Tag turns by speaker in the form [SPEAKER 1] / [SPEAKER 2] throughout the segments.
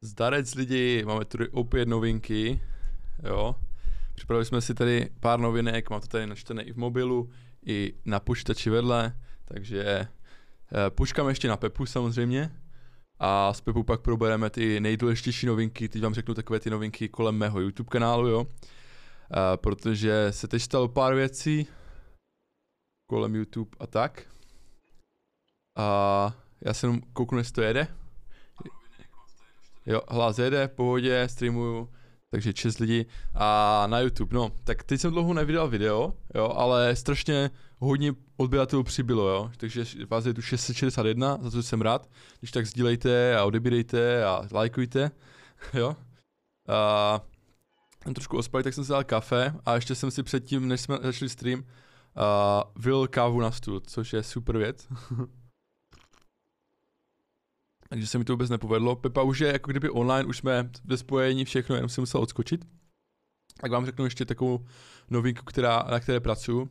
[SPEAKER 1] Zdarec lidi, máme tady opět novinky, jo. Připravili jsme si tady pár novinek, mám to tady načtené i v mobilu, i na počítači vedle, takže eh, počkáme ještě na Pepu samozřejmě a s Pepu pak probereme ty nejdůležitější novinky, teď vám řeknu takové ty novinky kolem mého YouTube kanálu, jo. Eh, protože se teď stalo pár věcí kolem YouTube a tak. A já se jenom kouknu, jestli to jede. Jo, hlas jede, v pohodě, streamuju, takže čest lidí. A na YouTube, no, tak teď jsem dlouho nevydal video, jo, ale strašně hodně odběratelů přibylo, jo, takže vás je tu 661, za to jsem rád. Když tak sdílejte a odebírejte a lajkujte, jo. A jsem trošku ospalý, tak jsem si dal kafe a ještě jsem si předtím, než jsme začali stream, uh, vyl kávu na stůl, což je super věc. takže se mi to vůbec nepovedlo. Pepa už je jako kdyby online, už jsme ve spojení všechno, jenom si musel odskočit. Tak vám řeknu ještě takovou novinku, která, na které pracuju.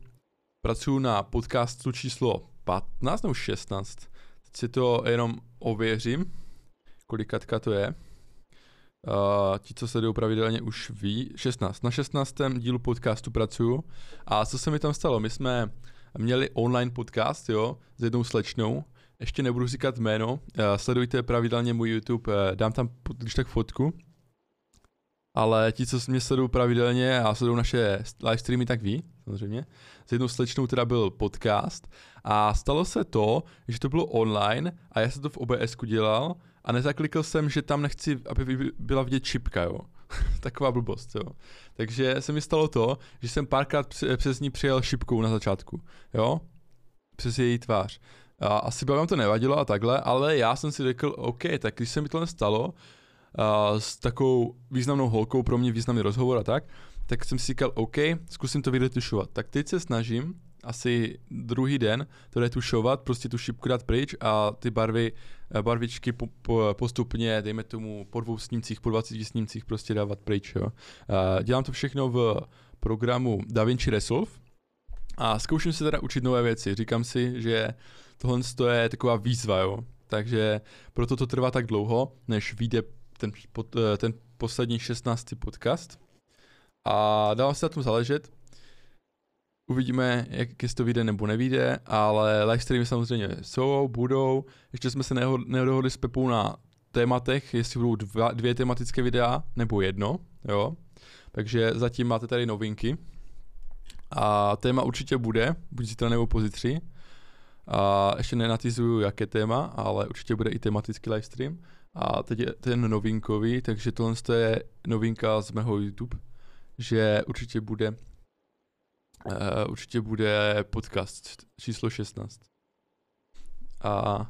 [SPEAKER 1] Pracuju na podcastu číslo 15 nebo 16. Teď si to jenom ověřím, kolikatka to je. Uh, ti, co sledují pravidelně, už ví. 16. Na 16. dílu podcastu pracuju. A co se mi tam stalo? My jsme měli online podcast, jo, s jednou slečnou, ještě nebudu říkat jméno, uh, sledujte pravidelně můj YouTube, uh, dám tam když tak fotku. Ale ti, co mě sledují pravidelně a sledují naše live streamy, tak ví, samozřejmě. S jednou slečnou teda byl podcast a stalo se to, že to bylo online a já jsem to v OBS dělal a nezaklikl jsem, že tam nechci, aby byla vidět čipka, jo. Taková blbost, jo. Takže se mi stalo to, že jsem párkrát přes ní přijel šipkou na začátku, jo. Přes její tvář. A asi by vám to nevadilo a takhle, ale já jsem si řekl, OK, tak když se mi to nestalo, uh, s takovou významnou holkou, pro mě významný rozhovor a tak, tak jsem si říkal, OK, zkusím to vyretušovat. Tak teď se snažím, asi druhý den to retušovat, prostě tu šipku dát pryč a ty barvy, barvičky po, po, postupně, dejme tomu po dvou snímcích, po 20 snímcích prostě dávat pryč, jo. Uh, dělám to všechno v programu DaVinci Resolve a zkouším se teda učit nové věci. Říkám si, že tohle je taková výzva, jo. Takže proto to trvá tak dlouho, než vyjde ten, eh, ten poslední 16. podcast. A dávám se na tom záležet. Uvidíme, jak jestli to vyjde nebo nevyjde, ale live streamy samozřejmě jsou, budou. Ještě jsme se nedohodli s Pepou na tématech, jestli budou dva, dvě tematické videa nebo jedno, jo. Takže zatím máte tady novinky. A téma určitě bude, buď zítra nebo pozítří. A ještě nenatizuju, jaké téma, ale určitě bude i tematický livestream. A teď je ten novinkový, takže tohle je novinka z mého YouTube, že určitě bude uh, určitě bude podcast číslo 16. A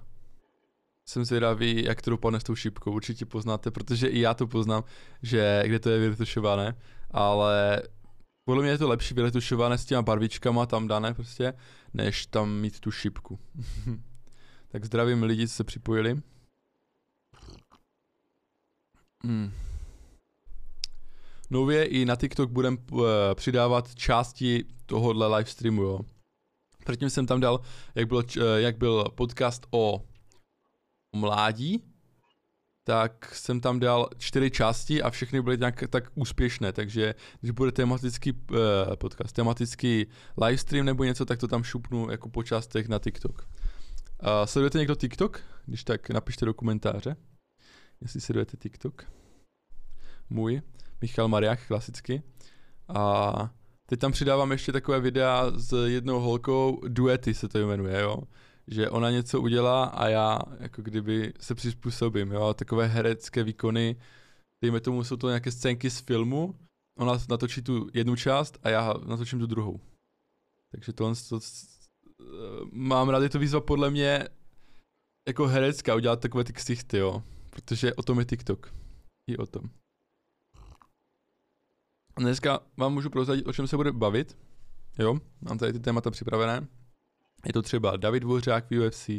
[SPEAKER 1] jsem zvědavý, jak to dopadne s tou šipkou. Určitě poznáte, protože i já to poznám, že kde to je vyretušované, ale podle mě je to lepší vyretušované s těma barvičkama tam dané prostě, než tam mít tu šipku. tak zdravím lidi, co se připojili. Hmm. Nově i na TikTok budem uh, přidávat části tohohle livestreamu, jo. Předtím jsem tam dal, jak byl, uh, jak byl podcast o mládí, tak jsem tam dal čtyři části a všechny byly nějak tak úspěšné, takže když bude tematický uh, podcast, tematický livestream nebo něco, tak to tam šupnu jako po částech na TikTok. Uh, sledujete někdo TikTok? Když tak napište do komentáře, jestli sledujete TikTok. Můj, Michal Mariach, klasicky. A teď tam přidávám ještě takové videa s jednou holkou, duety se to jmenuje, jo že ona něco udělá a já jako kdyby se přizpůsobím, jo, takové herecké výkony, dejme tomu, jsou to nějaké scénky z filmu, ona natočí tu jednu část a já natočím tu druhou. Takže tohle to, mám rád, je to výzva podle mě jako herecká, udělat takové ty ksichty, jo, protože o tom je TikTok. I o tom. Dneska vám můžu prozradit, o čem se bude bavit. Jo, mám tady ty témata připravené. Je to třeba David Dvořák v UFC,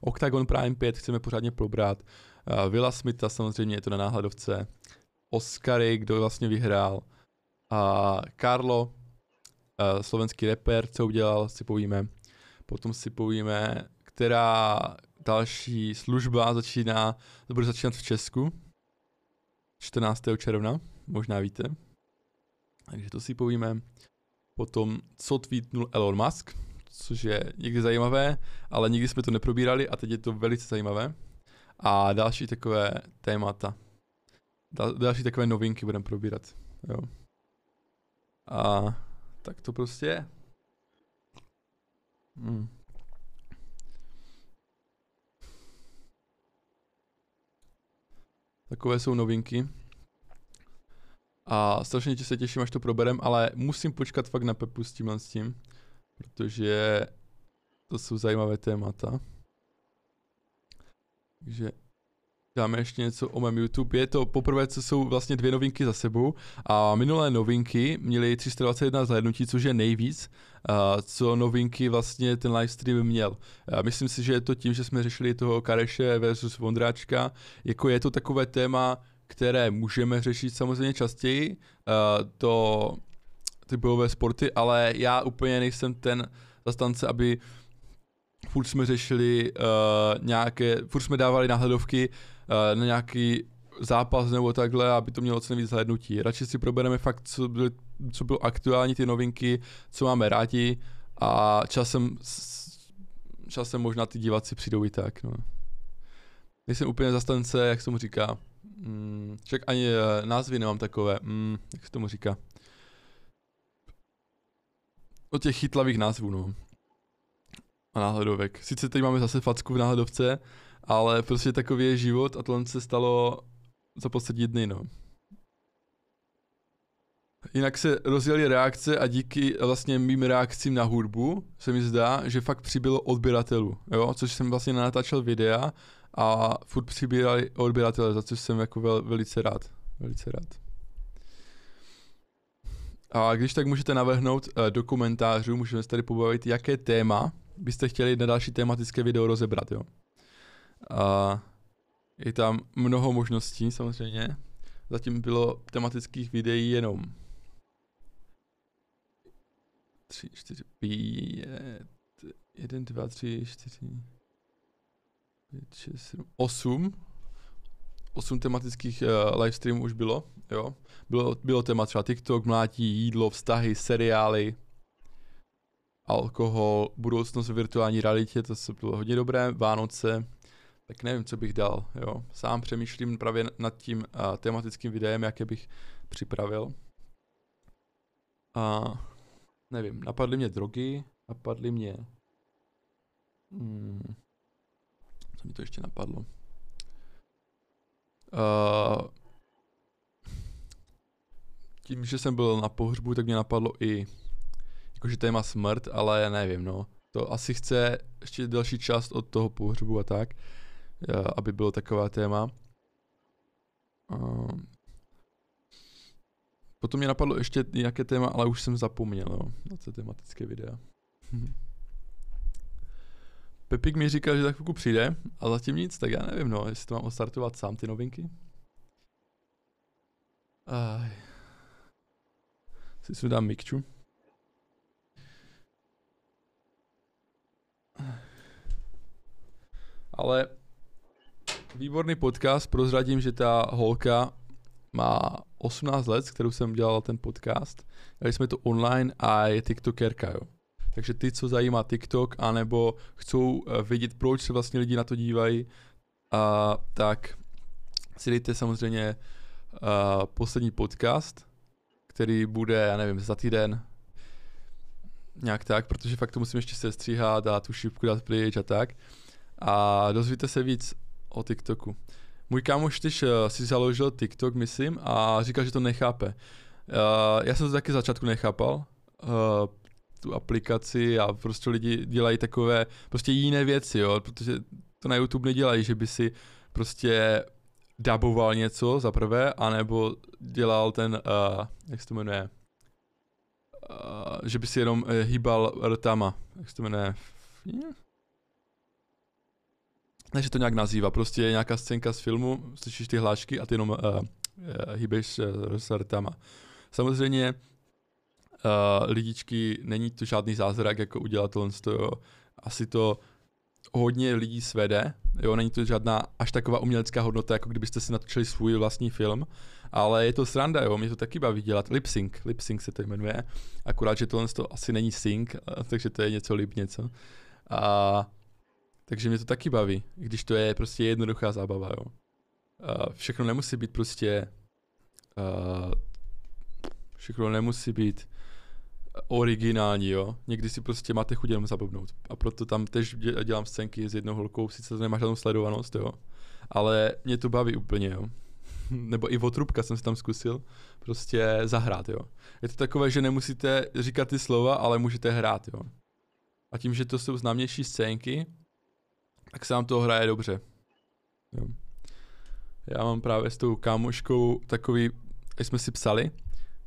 [SPEAKER 1] Octagon Prime 5 chceme pořádně probrat, uh, Villa Smitha samozřejmě je to na náhledovce, Oscary, kdo vlastně vyhrál, a Carlo, uh, slovenský rapper, co udělal, si povíme. Potom si povíme, která další služba začíná, to bude začínat v Česku. 14. června, možná víte. Takže to si povíme. Potom, co tweetnul Elon Musk, což je někdy zajímavé, ale nikdy jsme to neprobírali a teď je to velice zajímavé. A další takové témata. Dal, další takové novinky budeme probírat. Jo. A tak to prostě je. Hmm. Takové jsou novinky. A strašně se těším, až to proberem, ale musím počkat fakt na Pepu s tímhle s tím, protože to jsou zajímavé témata. Takže dáme ještě něco o mém YouTube. Je to poprvé, co jsou vlastně dvě novinky za sebou a minulé novinky měly 321 zhlédnutí, což je nejvíc, co novinky vlastně ten livestream měl. Myslím si, že je to tím, že jsme řešili toho Kareše versus Vondráčka, jako je to takové téma, které můžeme řešit samozřejmě častěji, to ty bojové sporty, ale já úplně nejsem ten zastance, aby furt jsme řešili uh, nějaké, furt jsme dávali náhledovky uh, na nějaký zápas nebo takhle, aby to mělo co nejvíc hlednutí. Radši si probereme fakt, co, byly, co bylo aktuální ty novinky, co máme rádi a časem, časem možná ty diváci přijdou i tak. No. Nejsem úplně zastance, jak se tomu říká. Mm, však ani uh, názvy nemám takové, mm, jak se tomu říká. O těch chytlavých názvů, no a náhledovek. Sice teď máme zase facku v náhledovce, ale prostě takový je život a tohle se stalo za poslední dny, no. Jinak se rozjeli reakce a díky vlastně mým reakcím na hudbu se mi zdá, že fakt přibylo odběratelů, jo, což jsem vlastně natáčel videa a furt přibírali odběratele, za což jsem jako vel, velice rád, velice rád. A když tak můžete navrhnout uh, do komentářů, můžeme se tady pobavit, jaké téma byste chtěli na další tematické video rozebrat, jo. A je tam mnoho možností samozřejmě. Zatím bylo tematických videí jenom 3, 4, 5, 1, 2, 3, 4, 5, 6, 7, 8. 8 tematických uh, livestreamů už bylo, jo. Bylo, bylo téma třeba TikTok, mlátí, jídlo, vztahy, seriály, alkohol, budoucnost v virtuální realitě, to se bylo hodně dobré, Vánoce, tak nevím, co bych dal, jo. Sám přemýšlím právě nad tím uh, tematickým videem, jaké bych připravil. A nevím, napadly mě drogy, napadly mě... Hmm, co mi to ještě napadlo? Uh, tím, že jsem byl na pohřbu, tak mě napadlo i jakože téma smrt, ale já nevím, no. To asi chce ještě další část od toho pohřbu a tak, aby bylo taková téma. Potom mě napadlo ještě nějaké téma, ale už jsem zapomněl, no, na to tematické videa. Pepik mi říkal, že za chvilku přijde, a zatím nic, tak já nevím, no, jestli to mám ostartovat sám ty novinky. Aj. Si dám mikču. Ale výborný podcast, prozradím, že ta holka má 18 let, s kterou jsem dělal ten podcast. Dali jsme to online a je tiktokerka, jo. Takže ty, co zajímá TikTok, anebo chcou eh, vědět, proč se vlastně lidi na to dívají, a, tak si dejte samozřejmě a, poslední podcast, který bude, já nevím, za týden, nějak tak, protože fakt to musím ještě sestříhat a tu šipku dát pryč a tak. A dozvíte se víc o TikToku. Můj kámoš tyž uh, si založil TikTok, myslím, a říkal, že to nechápe. Uh, já jsem to taky začátku nechápal, uh, tu aplikaci a prostě lidi dělají takové prostě jiné věci, jo, protože to na YouTube nedělají, že by si prostě daboval něco za prvé, anebo dělal ten, uh, jak se to jmenuje, uh, že by si jenom uh, hýbal rtama, jak se to jmenuje, ne, že to nějak nazývá, prostě je nějaká scénka z filmu, slyšíš ty hlášky a ty jenom uh, uh, hýbeš uh, s rtama. Samozřejmě uh, lidičky, není to žádný zázrak, jako udělat jo. asi to hodně lidí svede, jo, není to žádná až taková umělecká hodnota, jako kdybyste si natočili svůj vlastní film, ale je to sranda, jo, mě to taky baví dělat, lip sync, lip sync se to jmenuje, akorát, že tohle to asi není sync, takže to je něco lip něco. A takže mě to taky baví, když to je prostě jednoduchá zábava, jo. Uh, všechno nemusí být prostě uh, všechno nemusí být originální, jo. Někdy si prostě máte chuť jenom zabobnout. A proto tam tež dělám scénky s jednou holkou, sice to nemá žádnou sledovanost, jo. Ale mě to baví úplně, jo. Nebo i otrubka jsem si tam zkusil prostě zahrát, jo. Je to takové, že nemusíte říkat ty slova, ale můžete hrát, jo. A tím, že to jsou známější scénky, tak se nám to hraje dobře. Jo. Já mám právě s tou kámoškou takový, jsme si psali,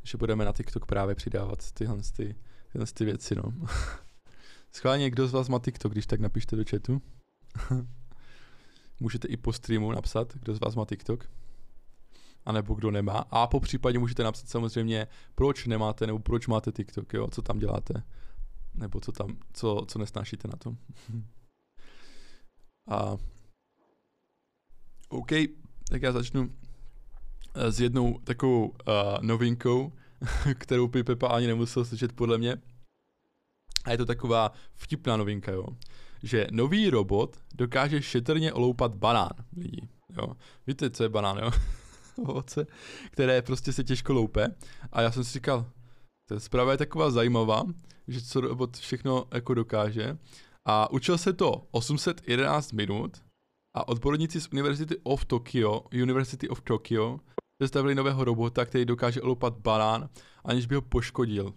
[SPEAKER 1] že budeme na TikTok právě přidávat tyhle, ty, tyhle ty věci, no. Schválně, kdo z vás má TikTok, když tak napište do chatu. Můžete i po streamu napsat, kdo z vás má TikTok. A nebo kdo nemá. A po případě můžete napsat samozřejmě, proč nemáte, nebo proč máte TikTok, jo, co tam děláte. Nebo co tam, co, co nesnášíte na tom. A OK, tak já začnu s jednou takovou uh, novinkou, kterou by Pepa ani nemusel slyšet podle mě. A je to taková vtipná novinka, jo. Že nový robot dokáže šetrně oloupat banán lidi, jo. Víte, co je banán, jo? Ovoce, které prostě se těžko loupe. A já jsem si říkal, ta zpráva je taková zajímavá, že co robot všechno jako dokáže. A učil se to 811 minut a odborníci z University of Tokyo, University of Tokyo, představili nového robota, který dokáže olopat banán, aniž by ho poškodil. Uh,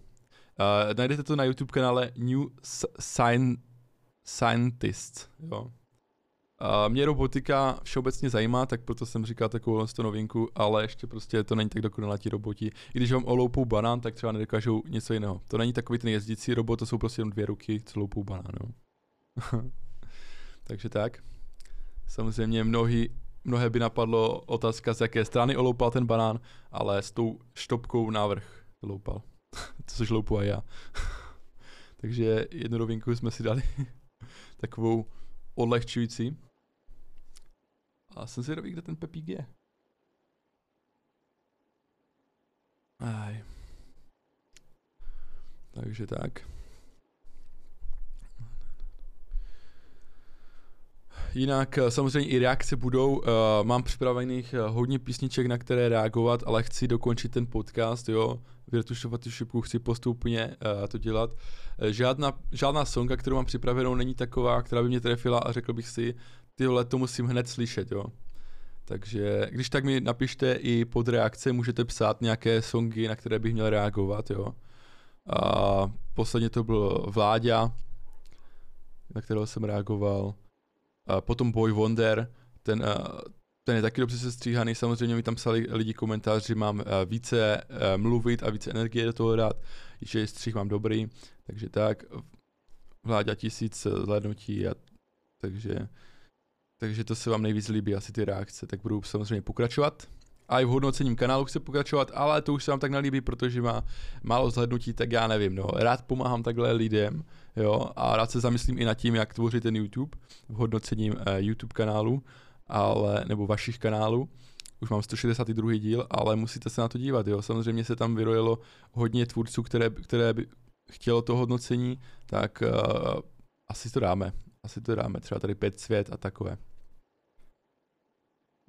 [SPEAKER 1] najdete to na YouTube kanále New Sign Scientist. Jo. Uh, mě robotika všeobecně zajímá, tak proto jsem říkal takovou novinku, ale ještě prostě to není tak dokonalá ti roboti. I když vám oloupou banán, tak třeba nedokážou něco jiného. To není takový ten jezdící robot, to jsou prostě jenom dvě ruky, co loupou banán. Jo. Takže tak. Samozřejmě mnohý, mnohé by napadlo otázka, z jaké strany oloupal ten banán, ale s tou štopkou návrh loupal. Což loupu a já. Takže jednu rovinku jsme si dali takovou odlehčující. A jsem si zvědavý, kde ten Pepík je. Aj. Takže tak. Jinak eh, samozřejmě i reakce budou. Uh, mám připravených uh, hodně písniček, na které reagovat, ale chci dokončit ten podcast, jo. Virtušovat tu šipku, chci postupně to dělat. Žádná, žádná songa, kterou mám připravenou, není taková, která by mě trefila a řekl bych si, tyhle to musím hned slyšet, jo. Takže když tak mi napište i pod reakce, můžete psát nějaké songy, na které bych měl reagovat, jo. A posledně to byl Vláďa, na kterého jsem reagoval. Uh, potom Boy Wonder, ten, uh, ten je taky dobře sestříhaný, samozřejmě mi tam psali lidi komentář, že mám uh, více uh, mluvit a více energie do toho dát, že střih mám dobrý, takže tak, vláďa tisíc zhlédnutí a takže, takže to se vám nejvíc líbí, asi ty reakce, tak budu samozřejmě pokračovat. A i v hodnocením kanálu chci pokračovat, ale to už se vám tak nelíbí, protože má málo zhlednutí, tak já nevím, no. Rád pomáhám takhle lidem, jo, a rád se zamyslím i nad tím, jak tvořit ten YouTube v hodnocením uh, YouTube kanálu, ale, nebo vašich kanálů. Už mám 162. díl, ale musíte se na to dívat, jo. Samozřejmě se tam vyrojilo hodně tvůrců, které, které by chtělo to hodnocení, tak uh, asi to dáme. Asi to dáme, třeba tady pět svět a takové.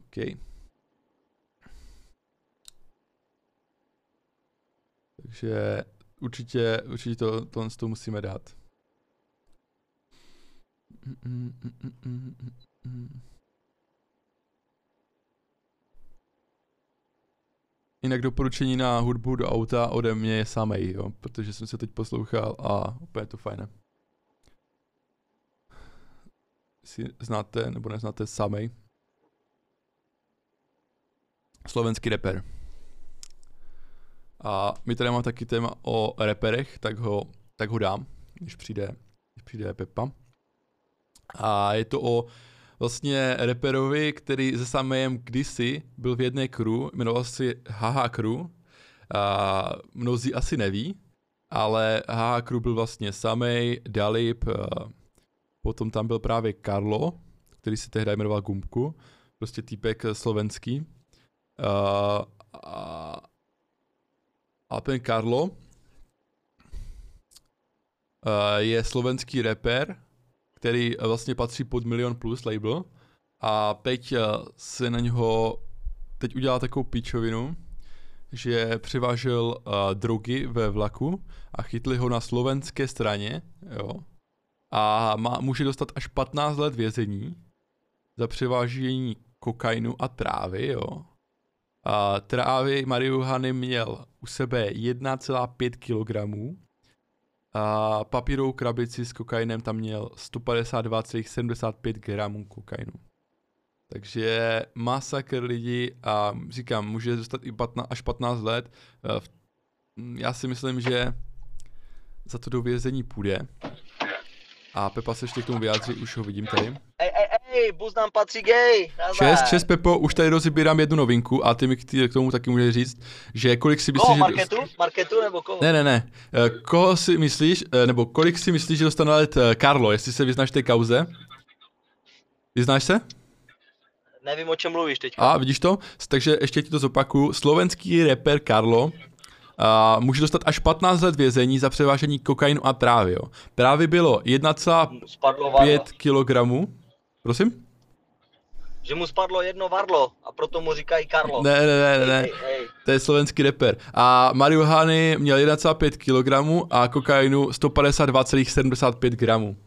[SPEAKER 1] Okay. Takže určitě, určitě to, to, to musíme dát. Jinak doporučení na hudbu do auta ode mě je samej, jo, protože jsem se teď poslouchal a úplně to fajné. Si znáte nebo neznáte samej? Slovenský rapper. A my tady máme taky téma o reperech, tak ho, tak ho dám, když přijde, když přijde Pepa. A je to o vlastně reperovi, který se Samejem kdysi byl v jedné crew, jmenoval si Haha Crew. A mnozí asi neví, ale Haha Crew byl vlastně Samej, Dalip, potom tam byl právě Karlo, který se tehdy jmenoval Gumpku, prostě týpek slovenský. A, a ten Karlo uh, je slovenský rapper, který vlastně patří pod Milion Plus label a teď uh, se na něho teď udělal takovou píčovinu, že převážel uh, drogy ve vlaku a chytli ho na slovenské straně, jo. A má, může dostat až 15 let vězení za převážení kokainu a trávy, jo. A trávy marihuany měl u sebe 1,5 kg. A papírovou krabici s kokainem tam měl 152,75 gramů kokainu. Takže masakr lidí a říkám, může dostat i 15, až 15 let. Eh, já si myslím, že za to do vězení půjde. A Pepa se ještě k tomu vyjádří, už ho vidím tady.
[SPEAKER 2] Ej, ej, ej, bus nám patří gay.
[SPEAKER 1] Čest, čest Pepo, už tady rozebírám jednu novinku a ty mi k tomu taky můžeš říct, že kolik si myslíš,
[SPEAKER 2] koho, Marketu? že... Marketu nebo koho?
[SPEAKER 1] Ne, ne, ne. Eh, koho si myslíš, eh, nebo kolik si myslíš, že dostane let Karlo, jestli se vyznáš té kauze? Vyznáš se?
[SPEAKER 2] Nevím, o čem mluvíš teď.
[SPEAKER 1] A vidíš to? Takže ještě ti to zopakuju. Slovenský rapper Karlo a může dostat až 15 let vězení za převážení kokainu a trávy. Jo. Právě bylo 1,5 kg. Prosím?
[SPEAKER 2] Že mu spadlo jedno varlo a proto mu říkají Karlo.
[SPEAKER 1] Ne, ne, ne, ne, to je slovenský rapper. A marihuany měl 1,5 kg a kokainu 152,75 gramů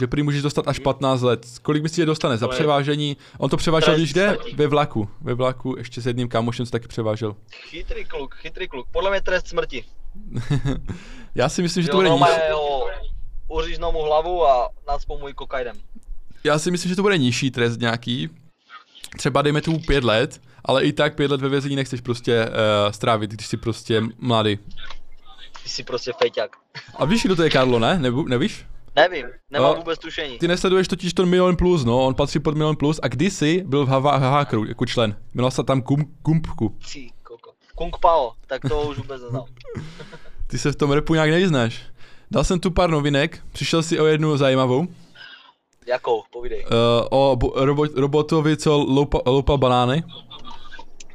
[SPEAKER 1] že prý můžeš dostat až 15 let. Kolik myslíš, že dostane za převážení? On to převážel, když jde? Ve vlaku. Ve vlaku ještě s jedním kámošem se taky převážel.
[SPEAKER 2] Chytrý kluk, chytrý kluk. Podle mě trest smrti.
[SPEAKER 1] Já si myslím, že to bude nižší.
[SPEAKER 2] Uříznou mu hlavu a nacpou mu kokainem.
[SPEAKER 1] Já si myslím, že to bude nižší trest nějaký. Třeba dejme tomu pět let, ale i tak pět let ve vězení nechceš prostě uh, strávit, když jsi prostě mladý.
[SPEAKER 2] Ty jsi prostě fejťák.
[SPEAKER 1] A víš, kdo to je Karlo, ne? Nebu, nevíš?
[SPEAKER 2] Nevím, nemám no, vůbec tušení.
[SPEAKER 1] Ty nesleduješ totiž ten Milion Plus, no, on patří pod Milion Plus a kdysi byl v Havákru jako člen. Jmenoval se tam Kum, Kumpku.
[SPEAKER 2] Cí, koko. Kung Pao, tak to už vůbec neznám.
[SPEAKER 1] Ty se v tom repu nějak nevyznáš. Dal jsem tu pár novinek, přišel si o jednu zajímavou.
[SPEAKER 2] Jakou, povídej. Uh,
[SPEAKER 1] o bo, robot, robotovi, co loupa, loupa banány.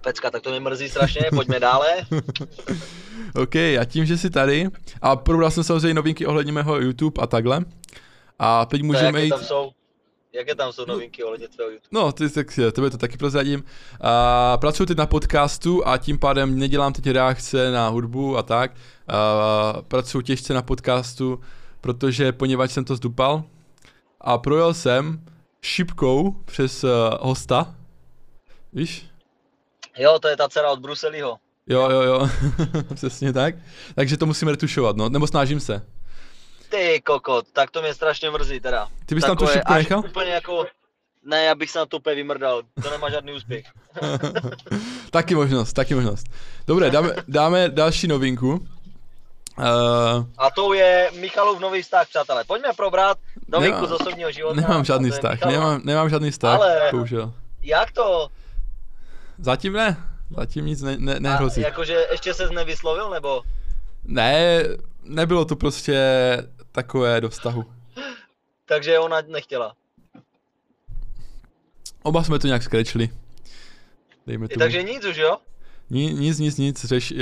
[SPEAKER 2] Pecka, tak to mě mrzí strašně, pojďme dále.
[SPEAKER 1] OK, a tím, že jsi tady, a probral jsem samozřejmě novinky ohledně mého YouTube a takhle. A teď můžeme jít...
[SPEAKER 2] Tam jsou? Jaké tam jsou novinky ohledně tvého YouTube?
[SPEAKER 1] No, ty, tak tebe to taky prozradím. A, pracuji teď na podcastu a tím pádem nedělám teď reakce na hudbu a tak. A, pracuji těžce na podcastu, protože poněvadž jsem to zdupal. A projel jsem šipkou přes uh, hosta. Víš?
[SPEAKER 2] Jo, to je ta dcera od Bruseliho.
[SPEAKER 1] Jo, jo, jo, přesně tak. Takže to musím retušovat, no, nebo snažím se.
[SPEAKER 2] Ty kokot, tak to mě strašně mrzí teda.
[SPEAKER 1] Ty bys tam tu šipku nechal?
[SPEAKER 2] úplně jako, ne, já bych se na to úplně vymrdal, to nemá žádný úspěch.
[SPEAKER 1] taky možnost, taky možnost. Dobré, dáme, dáme další novinku.
[SPEAKER 2] Uh, a to je Michalův nový vztah, přátelé. Pojďme probrat novinku nemám, z osobního života.
[SPEAKER 1] Nemám žádný vztah, nemám, nemám žádný vztah, Ale bohužel.
[SPEAKER 2] Jak to?
[SPEAKER 1] Zatím ne. Zatím nic ne, ne, nehrozí.
[SPEAKER 2] A jakože ještě se nevyslovil, nebo?
[SPEAKER 1] Ne, nebylo to prostě takové do vztahu.
[SPEAKER 2] Takže ona nechtěla.
[SPEAKER 1] Oba jsme to nějak skrečili.
[SPEAKER 2] Dejme tomu. Takže nic už, jo?
[SPEAKER 1] Ni, nic, nic, nic, řeš... Uh,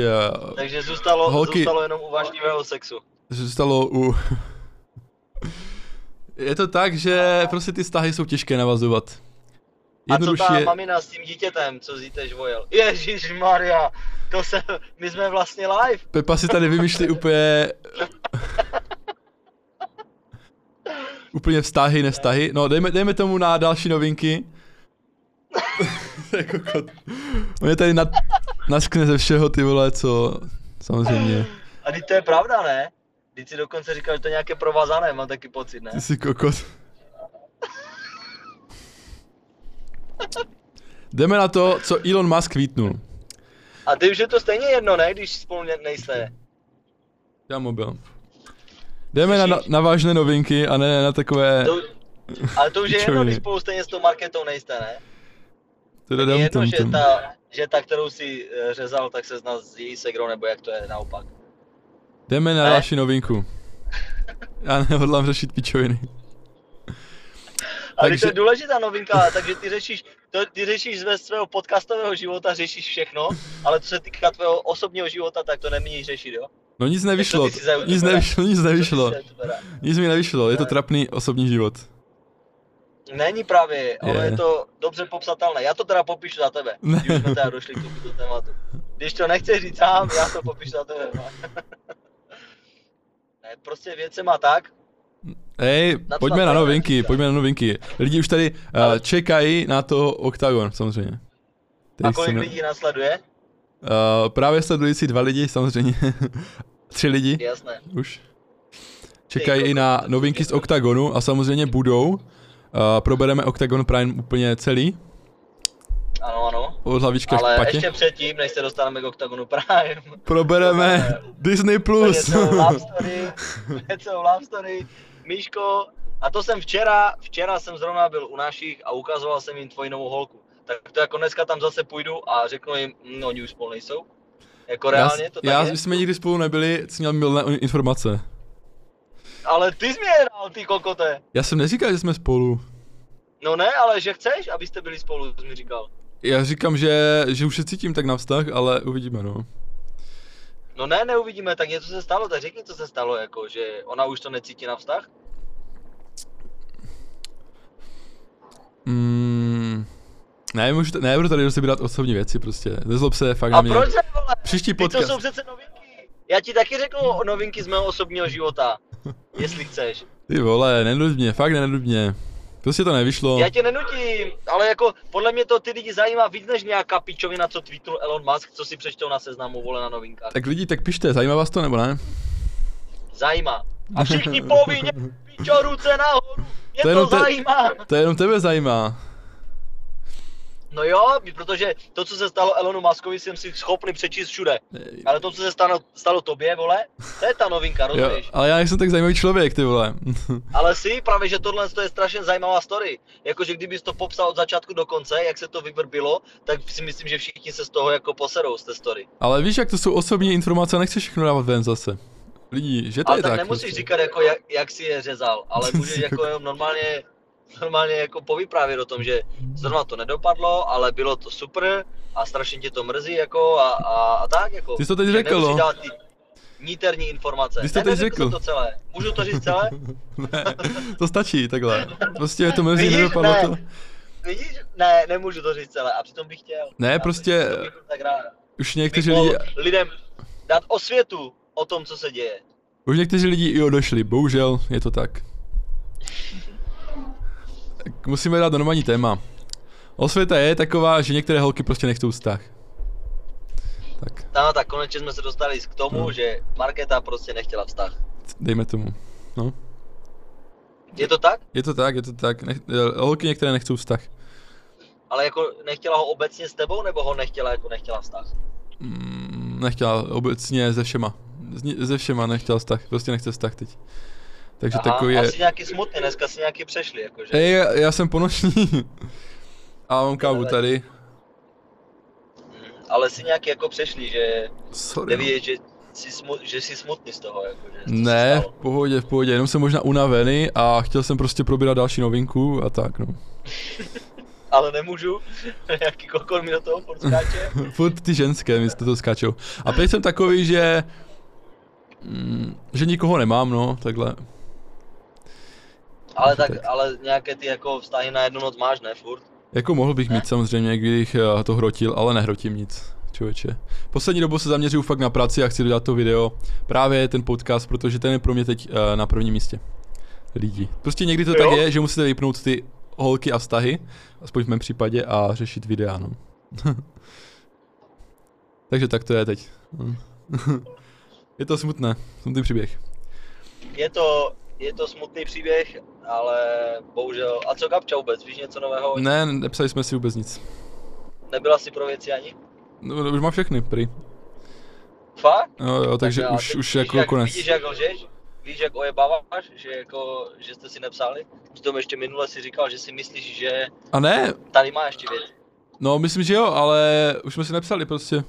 [SPEAKER 2] Takže zůstalo, holky, zůstalo jenom u vášnivého sexu.
[SPEAKER 1] Zůstalo u... Je to tak, že prostě ty vztahy jsou těžké navazovat.
[SPEAKER 2] A co ta mamina s tím dítětem, co zíte žvojel? Ježíš Maria, to se, my jsme vlastně live.
[SPEAKER 1] Pepa si tady vymýšlí úplně... úplně vztahy, nevztahy. No, dejme, dejme tomu na další novinky. jako kot. On je tady nad, naskne ze všeho, ty vole, co... Samozřejmě.
[SPEAKER 2] A teď to je pravda, ne? Teď si dokonce říkal, že to je nějaké provazané, mám taky pocit, ne?
[SPEAKER 1] Ty jsi kokot. Jdeme na to, co Elon Musk kvítnul.
[SPEAKER 2] A ty už je to stejně jedno, ne, když spolu nejste.
[SPEAKER 1] Já mobil. Jdeme na, na vážné novinky a ne na takové...
[SPEAKER 2] To, ale to už je jedno, když spolu stejně s tou marketou nejste, ne? To je jedno, že ta, že ta, kterou si eh, řezal, tak se zná s její segrou, nebo jak to je naopak.
[SPEAKER 1] Jdeme na další novinku. Já nehodlám řešit pičoviny.
[SPEAKER 2] takže... to je důležitá novinka, takže ty řešíš, to, ty řešíš ze svého podcastového života, řešíš všechno, ale co se týká tvého osobního života, tak to nemíníš řešit, jo?
[SPEAKER 1] No nic nevyšlo, nic nevyšlo, nic nevyšlo, nic mi nevyšlo, je to trapný osobní život.
[SPEAKER 2] Není právě, ale je to dobře popsatelné. Já to teda popíšu za tebe, když jsme teda došli k tomuto tématu. Když to nechceš říct sám, já to popíšu za tebe. ne, prostě věc se má tak,
[SPEAKER 1] Hej, pojďme na novinky, pojďme na novinky. Lidi už tady uh, čekají na to Octagon, samozřejmě.
[SPEAKER 2] Tady A kolik lidí následuje?
[SPEAKER 1] Uh, právě sledující dva lidi, samozřejmě. Tři lidi.
[SPEAKER 2] Jasné.
[SPEAKER 1] Už. Čekají i na novinky z Octagonu a samozřejmě budou. Uh, probereme Octagon Prime úplně celý.
[SPEAKER 2] Ano, ano.
[SPEAKER 1] Od hlavička
[SPEAKER 2] Ale špatě. ještě předtím, než se dostaneme k Octagonu Prime.
[SPEAKER 1] Probereme Disney+. Plus.
[SPEAKER 2] Něco love story, něco love story. Míško, a to jsem včera, včera jsem zrovna byl u našich a ukazoval jsem jim tvoji novou holku. Tak to jako dneska tam zase půjdu a řeknu jim, no oni už spolu nejsou. Jako reálně to tak
[SPEAKER 1] Já,
[SPEAKER 2] je?
[SPEAKER 1] jsme nikdy spolu nebyli, jsi měl milné informace.
[SPEAKER 2] Ale ty jsi mě dal, ty kokote.
[SPEAKER 1] Já jsem neříkal, že jsme spolu.
[SPEAKER 2] No ne, ale že chceš, abyste byli spolu, jsi mi říkal.
[SPEAKER 1] Já říkám, že, že už se cítím tak na vztah, ale uvidíme, no.
[SPEAKER 2] No ne, neuvidíme, tak něco se stalo, tak řekni, co se stalo, jako, že ona už to necítí na vztah?
[SPEAKER 1] Mm, ne, můžu, ne, budu tady rozebírat osobní věci prostě, nezlob se, fakt
[SPEAKER 2] A na mě. proč ne, vole?
[SPEAKER 1] Příští podcast.
[SPEAKER 2] to jsou přece novinky. Já ti taky řeknu novinky z mého osobního života, jestli chceš.
[SPEAKER 1] Ty vole, nenuď mě, fakt nenuď mě. Prostě to nevyšlo.
[SPEAKER 2] Já tě nenutím, ale jako podle mě to ty lidi zajímá víc než nějaká pičovina, co tweetnul Elon Musk, co si přečtou na seznamu vole na novinkách.
[SPEAKER 1] Tak lidi, tak pište, zajímá vás to nebo ne?
[SPEAKER 2] Zajímá. A všichni povinně, pičo, ruce nahoru, mě to, to te, zajímá.
[SPEAKER 1] To jenom tebe zajímá.
[SPEAKER 2] No jo, protože to, co se stalo Elonu Muskovi, jsem si schopný přečíst všude. Ale to, co se stalo, stalo tobě, vole, to je ta novinka, rozumíš? Jo,
[SPEAKER 1] ale já nejsem tak zajímavý člověk, ty vole.
[SPEAKER 2] ale si, právě, že tohle je strašně zajímavá story. Jakože kdybys to popsal od začátku do konce, jak se to vyvrbilo, tak si myslím, že všichni se z toho jako poserou z té story.
[SPEAKER 1] Ale víš, jak to jsou osobní informace, nechceš všechno dávat ven zase. Lidi, že to
[SPEAKER 2] ale
[SPEAKER 1] je tak.
[SPEAKER 2] tak nemusíš prostě. říkat, jako jak, jak si je řezal, ale můžeš jako jenom normálně normálně jako povyprávět o tom, že zrovna to nedopadlo, ale bylo to super a strašně tě to mrzí jako a, a, a tak jako.
[SPEAKER 1] Ty jsi to teď řekl, no.
[SPEAKER 2] ty níterní informace.
[SPEAKER 1] Ty jsi to teď řekl.
[SPEAKER 2] to celé. Můžu to říct celé?
[SPEAKER 1] ne, to stačí takhle. Prostě je to mrzí, Vidíš? nedopadlo ne. to.
[SPEAKER 2] Vidíš? Ne, nemůžu to říct celé a přitom bych chtěl.
[SPEAKER 1] Ne, prostě už někteří lidi...
[SPEAKER 2] lidem dát osvětu o tom, co se děje.
[SPEAKER 1] Už někteří lidi i odešli, bohužel je to tak musíme dát normální téma. Osvěta je taková, že některé holky prostě nechcou vztah.
[SPEAKER 2] Tak. No, tak konečně jsme se dostali k tomu, no. že Marketa prostě nechtěla vztah.
[SPEAKER 1] Dejme tomu. No.
[SPEAKER 2] Je to tak?
[SPEAKER 1] Je to tak, je to tak. Nech, holky některé nechcou vztah.
[SPEAKER 2] Ale jako nechtěla ho obecně s tebou, nebo ho nechtěla jako nechtěla vztah?
[SPEAKER 1] Mm, nechtěla obecně ze všema. Ze všema nechtěla vztah, prostě nechce vztah teď. Takže Aha, takový je...
[SPEAKER 2] asi nějaký smutný, dneska si nějaký přešli, jakože.
[SPEAKER 1] Ej, já, já jsem ponoční. A mám kávu tady.
[SPEAKER 2] Hmm, ale si nějaký jako přešli, že
[SPEAKER 1] Sorry,
[SPEAKER 2] neví, no. že jsi, smu, že jsi smutný z toho, jako, že
[SPEAKER 1] Ne, v pohodě, v pohodě, jenom jsem možná unavený a chtěl jsem prostě probírat další novinku a tak no.
[SPEAKER 2] ale nemůžu, jaký kokon mi do toho furt skáče.
[SPEAKER 1] furt ty ženské mi to skáčou. A teď jsem takový, že... Mm, že nikoho nemám, no, takhle.
[SPEAKER 2] Ale tak, ale nějaké ty jako vztahy na jednu noc máš, ne, furt?
[SPEAKER 1] Jako mohl bych ne? mít samozřejmě, kdybych eh, to hrotil, ale nehrotím nic, člověče. Poslední dobou se zaměřuju fakt na práci a chci dodat to video, právě ten podcast, protože ten je pro mě teď uh, na prvním místě. Lidi. Prostě někdy to jo? tak je, že musíte vypnout ty holky a vztahy, aspoň v mém případě, a řešit videa, no. Takže tak to je teď. je to smutné, smutný příběh.
[SPEAKER 2] Je to, je to smutný příběh, ale bohužel. A co Gabča vůbec? Víš něco nového?
[SPEAKER 1] Ne, nepsali jsme si vůbec nic.
[SPEAKER 2] Nebyla si pro věci ani?
[SPEAKER 1] No, už má všechny, prý.
[SPEAKER 2] Fakt?
[SPEAKER 1] Jo, jo, takže tak už, teď, už jako jak, konec.
[SPEAKER 2] Vidíš, jak lžeš? Víš, jak ojebáváš, že, jako, že jste si nepsali? Přitom ještě minule si říkal, že si myslíš, že...
[SPEAKER 1] A ne!
[SPEAKER 2] Tady má ještě věc.
[SPEAKER 1] No, myslím, že jo, ale už jsme si nepsali prostě.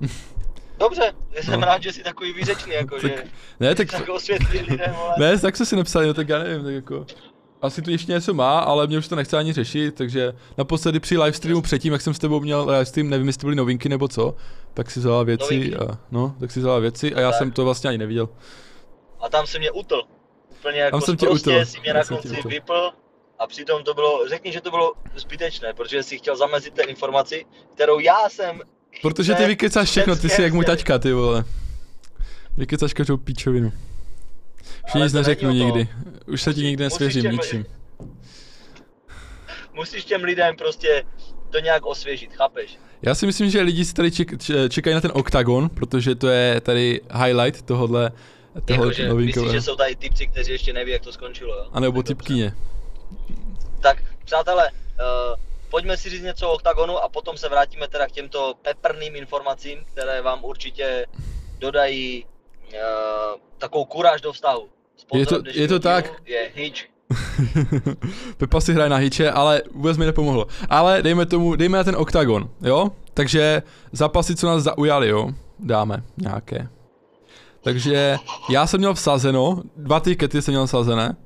[SPEAKER 2] Dobře, jsem
[SPEAKER 1] No.
[SPEAKER 2] rád, že jsi takový výřečný, jako
[SPEAKER 1] Tak-
[SPEAKER 2] že
[SPEAKER 1] Ne, tak,
[SPEAKER 2] tak osvětlí lidem, vole.
[SPEAKER 1] ne, tak co si nepsali, no tak já nevím, tak jako... Asi tu ještě něco má, ale mě už to nechce ani řešit, takže naposledy při livestreamu předtím, jak jsem s tebou měl livestream, nevím, jestli to byly novinky nebo co, tak si vzala věci
[SPEAKER 2] Novinky.
[SPEAKER 1] a, no, tak si vzala věci a já
[SPEAKER 2] Tak.
[SPEAKER 1] jsem to vlastně ani neviděl.
[SPEAKER 2] A tam si mě utl. Úplně jako
[SPEAKER 1] Tam jsem tě utl.
[SPEAKER 2] si mě
[SPEAKER 1] Tam
[SPEAKER 2] na konci vypl a přitom to bylo, řekni, že to bylo zbytečné, protože si chtěl zamezit té informaci, kterou já jsem
[SPEAKER 1] Protože ty vykecáš všechno, ty jsi jak můj tačka, ty vole. Vykecáš každou píčovinu. Už nic neřeknu nikdy. Už se ti nikdy nesvěřím
[SPEAKER 2] těm-
[SPEAKER 1] ničím.
[SPEAKER 2] musíš těm lidem prostě to nějak osvěžit, chápeš?
[SPEAKER 1] Já si myslím, že lidi si tady ček, čekají na ten oktagon, protože to je tady highlight tohohle, tohohle
[SPEAKER 2] myslíš,
[SPEAKER 1] novinkového.
[SPEAKER 2] že jsou tady typci, kteří ještě neví, jak to skončilo, jo?
[SPEAKER 1] A nebo typkyně.
[SPEAKER 2] Tak, přátelé, uh, pojďme si říct něco o OKTAGONu a potom se vrátíme teda k těmto peprným informacím, které vám určitě dodají uh, takovou kuráž do vztahu.
[SPEAKER 1] Je to- je to tak?
[SPEAKER 2] Je Hitch.
[SPEAKER 1] Pepa si hraje na hiče, ale vůbec mi nepomohlo. Ale dejme tomu, dejme na ten oktagon, jo? Takže zápasy, co nás zaujaly, jo? Dáme nějaké. Takže já jsem měl vsazeno, dva tikety jsem měl vsazené.